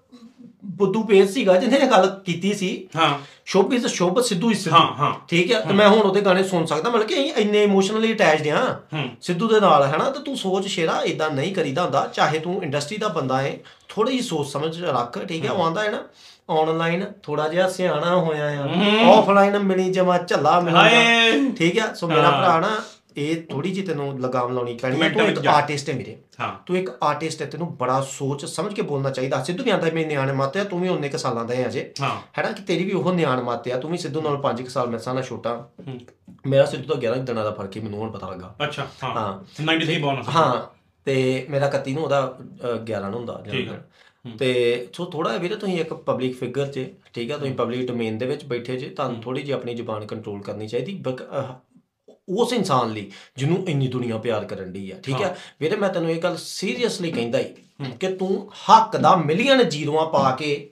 ਬੁੱਧੂ ਪੇਜ ਸੀਗਾ ਜਿਹਨੇ ਗੱਲ ਕੀਤੀ ਸੀ। ਹਾਂ। ਸ਼ੁਭ ਇਜ਼ ਸ਼ੁਭ ਸਿੱਧੂ ਇਜ਼ ਸਿੱਧੂ। ਹਾਂ, ਹਾਂ। ਠੀਕ ਹੈ ਤੇ ਮੈਂ ਹੁਣ ਉਹਦੇ ਗਾਣੇ ਸੁਣ ਸਕਦਾ। ਮਤਲਬ ਕਿ ਅਸੀਂ ਇੰਨੇ ਇਮੋਸ਼ਨਲੀ ਅਟੈਚਡ ਆ। ਸਿੱਧੂ ਦੇ ਨਾਲ ਹੈ ਨਾ ਤੇ ਤੂੰ ਸੋਚ ਸ਼ੇਰਾ ਇਦਾਂ ਨਹੀਂ ਕਰੀਦਾ ਹੁੰਦਾ। ਚਾਹੇ ਤੂੰ ਇੰਡਸਟਰੀ ਦਾ ਬੰਦਾ ਹੈ ਥੋੜੀ ਜਿਹੀ ਸੋਚ ਸਮਝ ਰੱਖ ਠੀਕ ਹੈ। ਉਹ ਆਂਦਾ ਹੈ ਨਾ ਆਨਲਾਈਨ ਥੋੜਾ ਜਿਹਾ ਸਿਆਣਾ ਹੋਇਆ ਆ। ਆਫਲਾਈਨ ਮਿਲੀ ਜਮਾ ਝੱਲਾ ਮਿਲਦਾ ਹਾਏ। ਠੀਕ ਹੈ ਸੋ ਮੇਰਾ ਭਰਾ ਨਾ ਇਹ ਥੋੜੀ ਜਿਹੀ ਤੈਨੂੰ ਲਗਾਮ ਲਾਉਣੀ ਪੈਣੀ ਹੈ ਤੂੰ ਇੱਕ ਜਾ। ਆਰਟਿਸਟ ਹੈ ਵੀਰੇ। ਹਾਂ। ਤੂੰ ਇੱਕ ਆਰਟਿਸਟ ਹੈ ਤੈਨੂੰ ਬੜਾ ਸੋਚ ਸਮਝ ਕੇ ਬੋਲਣਾ ਚਾਹੀਦਾ। ਸਿੱਧੂ ਵੀ ਆਂਦਾ ਮੇਰੇ ਨਿਆਣੇ ਮਾਤੇ ਆ ਤੂੰ ਵੀ ਉਹਨੇ ਕ ਸਾਲਾਂ ਦਾ ਹੈ ਅਜੇ। ਹੈਨਾ ਕਿ ਤੇਰੀ ਵੀ ਉਹ ਨਿਆਣ ਮਾਤੇ ਆ ਤੂੰ ਵੀ ਸਿੱਧੂ ਨਾਲ 5 ਸਾਲ ਮੇਰੇ ਸਾਹ ਨਾਲ ਛੋਟਾ ਮੇਰਾ ਸਿੱਧੂ ਤੋਂ 11 ਦਿਨਾਂ ਦਾ ਫ਼ਰਕ ਹੀ ਮੈਨੂੰ ਹੁਣ ਪਤਾ ਲੱਗਾ। ਅੱਛਾ ਹਾਂ। ਹਾਂ। 93 ਬੋਨਸ ਹਾਂ। ਤੇ ਮੇਰਾ 31 ਨੂੰ ਉਹਦਾ ਅ, 11 ਨੂੰ ਹੁੰਦਾ। ਜਨਮ ਤੇ ਸੋ ਥੋੜਾ ਵੀਰੇ ਤੁਸੀਂ ਇੱਕ ਪਬਲਿਕ ਫਿਗਰ 'ਚ ਠੀਕ ਆ ਤੁਸੀਂ ਪਬਲਿਕ ਡੋਮੇਨ ਦੇ ਵਿੱਚ ਬੈਠੇ ਜੇ ਤੁਹਾਨੂੰ ਥੋੜੀ ਜਿਹੀ ਆਪਣੀ ਜ਼ੁਬਾਨ ਕੰਟਰੋਲ ਕਰਨੀ ਚਾਹੀਦੀ ਉਸ ਇਨਸਾਨ ਲਈ ਜਿਹਨੂੰ ਇੰਨੀ ਦੁਨੀਆ ਪਿਆਰ ਕਰਨ ਦੀ ਆ ਠੀਕ ਆ? ਵੀਰੇ ਮੈਂ ਤੈਨੂੰ ਇਹ ਗੱਲ ਸੀਰੀਅਸਲੀ ਕਹਿੰਦਾ ਹੀ। ਕਿ ਤੂੰ ਹੱਕ ਦਾ ਮਿਲੀਅਨ ਜੀਰੋਆਂ ਪਾ ਕੇ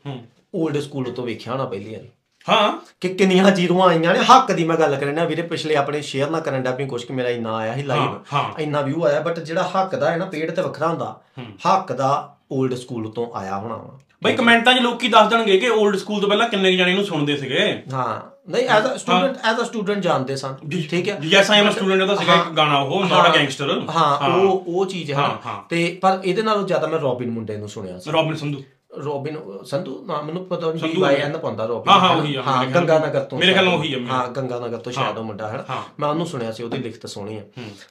올ਡ ਸਕੂਲ ਤੋਂ ਵੇਖਿਆ ਹੋਣਾ ਪਹਿਲੀ ਵਾਰੀ। ਹਾਂ। ਕਿ ਕਿੰਨੀਆਂ ਜੀਰੋਆਂ ਆਈਆਂ ਨੇ। ਹੱਕ ਦੀ ਮੈਂ ਗੱਲ ਕਰਨਾ ਵੀਰੇ ਪਿਛਲੇ ਆਪਣੇ ਸ਼ੇਅਰ ਨਾ ਕਰਨ ਦਾ ਵੀ ਕੁਛ ਕਿ ਮੇਰਾ ਇੰਨਾ ਆਇਆ ਸੀ ਲਾਈਵ। ਇੰਨਾ ਵਿਊ ਆਇਆ ਬਟ ਜਿਹੜਾ ਹੱਕ ਦਾ ਹੈ ਨਾ ਪੇਡ ਤੇ ਵੱਖਰਾ ਹੁੰਦਾ। ਹੱਕ ਦਾ 올ਡ ਸਕੂਲ ਤੋਂ ਆਇਆ ਹੋਣਾ ਵਾ। ਬਈ ਕਮੈਂਟਾਂ 'ਚ ਲੋਕੀ ਦੱਸ ਦੇਣਗੇ ਕਿ 올ਡ ਸਕੂਲ ਤੋਂ ਪਹਿਲਾਂ ਕਿੰਨੇ ਜਾਣੇ ਇਹਨੂੰ ਸੁਣਦੇ ਸੀਗੇ। ਹਾਂ। ਨਹੀਂ as a student as a student ਜਾਣਦੇ ਸਨ। ਠੀਕ ਹੈ? ਯੈਸ ਆਈ ਐਮ ਸਟੂਡੈਂਟ ਦਾ ਸੀਗਾ ਇੱਕ ਗਾਣਾ ਉਹ ਨਾਟ ਅ ਗੈਂਗਸਟਰ ਹਾਂ ਉਹ ਉਹ ਚੀਜ਼ ਨਾ। ਹਾਂ। ਤੇ ਪਰ ਇਹਦੇ ਨਾਲੋਂ ਜ਼ਿਆਦਾ ਮੈਂ ਰੋਬਿਨ ਮੁੰਡੇ ਨੂੰ ਸੁਣਿਆ ਸੀ। ਰੋਬਿਨ ਸੰਧੂ। ਰੋਬਿਨ ਸੰਧੂ? ਨਾ ਮੈਨੂੰ ਪਤਾ ਨਹੀਂ ਸੰਧੂ ਵਾਈ ਹੈ। ਐਨ ਪਾਉਂਦਾ ਰੋਬਿਨ ਹਾਂ, ਹਾਂ, ਹੈ? ਉਹੀ ਆ, ਹਾਂ ਗੰਗਾ ਨਗਰ ਤੋਂ ਮੇਰੇ ਖਿਆਲ ਉਹੀ ਆ, ਹਾਂ ਗੰਗਾ ਨਗਰ ਤੋਂ ਸ਼ਾਇਦ ਉਹ ਮੁੰਡਾ ਹੈ ਹਾਂ। ਮੈਂ ਉਹਨੂੰ ਸੁਣਿਆ ਸੀ ਉਹਦੀ ਲਿਖਤ ਸੋਹਣੀ ਹੈ।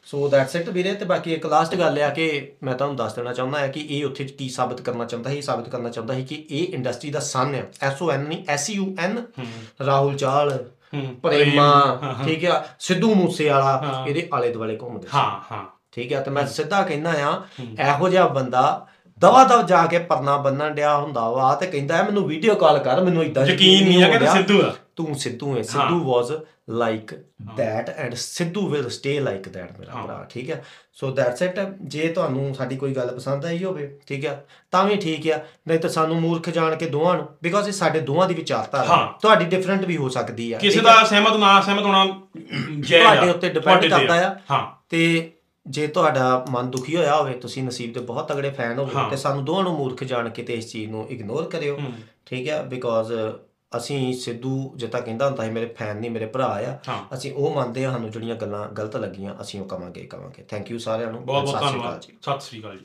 ਸੋ ਦੈਟਸ ਇਟ ਵੀਰੇ ਤੇ ਬਾਕੀ ਇੱਕ ਲਾਸਟ ਗੱਲ ਆ ਕਿ ਮੈਂ ਤੁਹਾਨੂੰ ਦੱਸ ਦੇਣਾ ਚਾਹੁੰਦਾ ਹਾਂ ਕਿ ਇਹ ਉੱਥੇ ਕੀ ਸਾਬਤ ਕਰਨਾ ਚਾਹੁੰਦਾ ਸੀ? ਇਹ ਸਾਬਤ ਕਰਨਾ ਚਾਹੁੰਦਾ ਸੀ ਕਿ ਇਹ ਇੰਡਸਟਰੀ ਦਾ ਸਨ ਹੈ ਐਸ ਓ ਐਨ ਨਹੀਂ ਐਸ ਯੂ ਐਨ ਰਾਹੁਲ ਚਾਲ ਹੂੰ। ਪ੍ਰੇਮਾ ਹਾਂ, ਹਾਂ। ਠੀਕ ਆ? ਸਿੱਧੂ ਮੂਸੇ ਵਾਲਾ ਹਾਂ। ਇਹਦੇ ਆਲੇ ਦੁਆਲੇ ਘੁੰਮਦੇ। ਹਾਂ ਹਾਂ। ਠੀਕ ਹੈ ਤੇ ਮੈਂ ਸਿੱਧਾ ਕਹਿੰਦਾ ਆ ਇਹੋ ਜਿਹਾ ਬੰਦਾ ਦਵਾ ਦਵ ਜਾ ਕੇ ਪਰਨਾ ਬੰਨਣ ਡਿਆ ਹੁੰਦਾ ਵਾ ਤੇ ਕਹਿੰਦਾ ਹੈ ਮੈਨੂੰ ਵੀਡੀਓ ਕਾਲ ਕਰ ਮੈਨੂੰ ਇਦਾਂ ਯਕੀਨ ਨਹੀਂ ਆ ਕਿ ਤੂੰ ਸਿੱਧੂ ਆ। ਤੂੰ ਸਿੱਧੂ ਹੈ। Sidhu was like that and Sidhu will stay like that ਮੇਰਾ ਭਰਾ ਠੀਕ ਹੈ ਸੋ ਦੈਟਸ ਇਟ ਜੇ ਤੁਹਾਨੂੰ ਸਾਡੀ ਕੋਈ ਗੱਲ ਪਸੰਦ ਆਈ ਹੋਵੇ ਠੀਕ ਹੈ ਤਾਂ ਵੀ ਠੀਕ ਆ। ਨਹੀਂ ਤਾਂ ਸਾਨੂੰ ਮੂਰਖ ਜਾਣ ਕੇ ਦੋਵਾਂ ਨੂੰ ਬਿਕੋਜ਼ ਇਹ ਸਾਡੇ ਦੋਵਾਂ ਦੀ ਵਿਚਾਰਧਾਰਾ ਹਾਂ। ਹੈ। ਤੁਹਾਡੀ ਡਿਫਰੈਂਟ ਵੀ ਹੋ ਸਕਦੀ ਆ ਕਿਸੇ ਹੈ? ਦਾ ਸਹਿਮਤ ਨਾ ਸਹਿਮਤ ਹੋਣਾ ਜੈ ਤੁਹਾਡੇ ਉੱਤੇ ਡਿਪੈਂਡ ਕਰਦਾ ਆ। ਹਾਂ। ਤੇ ਜੇ ਤੁਹਾਡਾ ਮਨ ਦੁਖੀ ਹੋਇਆ ਹੋਵੇ ਤੁਸੀਂ ਨਸੀਬ ਦੇ ਬਹੁਤ ਤਗੜੇ ਫੈਨ ਹੋਵੇ ਹਾਂ। ਤੇ ਸਾਨੂੰ ਦੋਵਾਂ ਨੂੰ ਮੂਰਖ ਜਾਣ ਕੇ ਤੇ ਇਸ ਚੀਜ਼ ਨੂੰ ਇਗਨੋਰ ਕਰਿਓ। ਹੂੰ। ਠੀਕ ਹੈ? ਬਿਕੋਜ਼ ਅਸੀਂ ਸਿੱਧੂ ਜਿੱਤਾ ਕਹਿੰਦਾ ਹੁੰਦਾ ਸੀ ਮੇਰੇ ਫੈਨ ਨਹੀਂ ਮੇਰੇ ਭਰਾ ਆ। ਹਾਂ। ਅਸੀਂ ਉਹ ਮੰਨਦੇ ਆ ਸਾਨੂੰ ਜਿਹੜੀਆਂ ਗੱਲਾਂ ਗਲਤ ਲੱਗੀਆਂ ਅਸੀਂ ਉਹ ਕਵਾਂਗੇ ਕਵਾਂਗੇ। ਥੈਂਕ ਯੂ ਸਾਰਿਆਂ ਨੂੰ ਬਹੁਤ ਬਹੁਤ ਧੰਨਵਾਦ ਸਤਿ ਸ੍ਰੀ ਅਕਾਲ ਜੀ।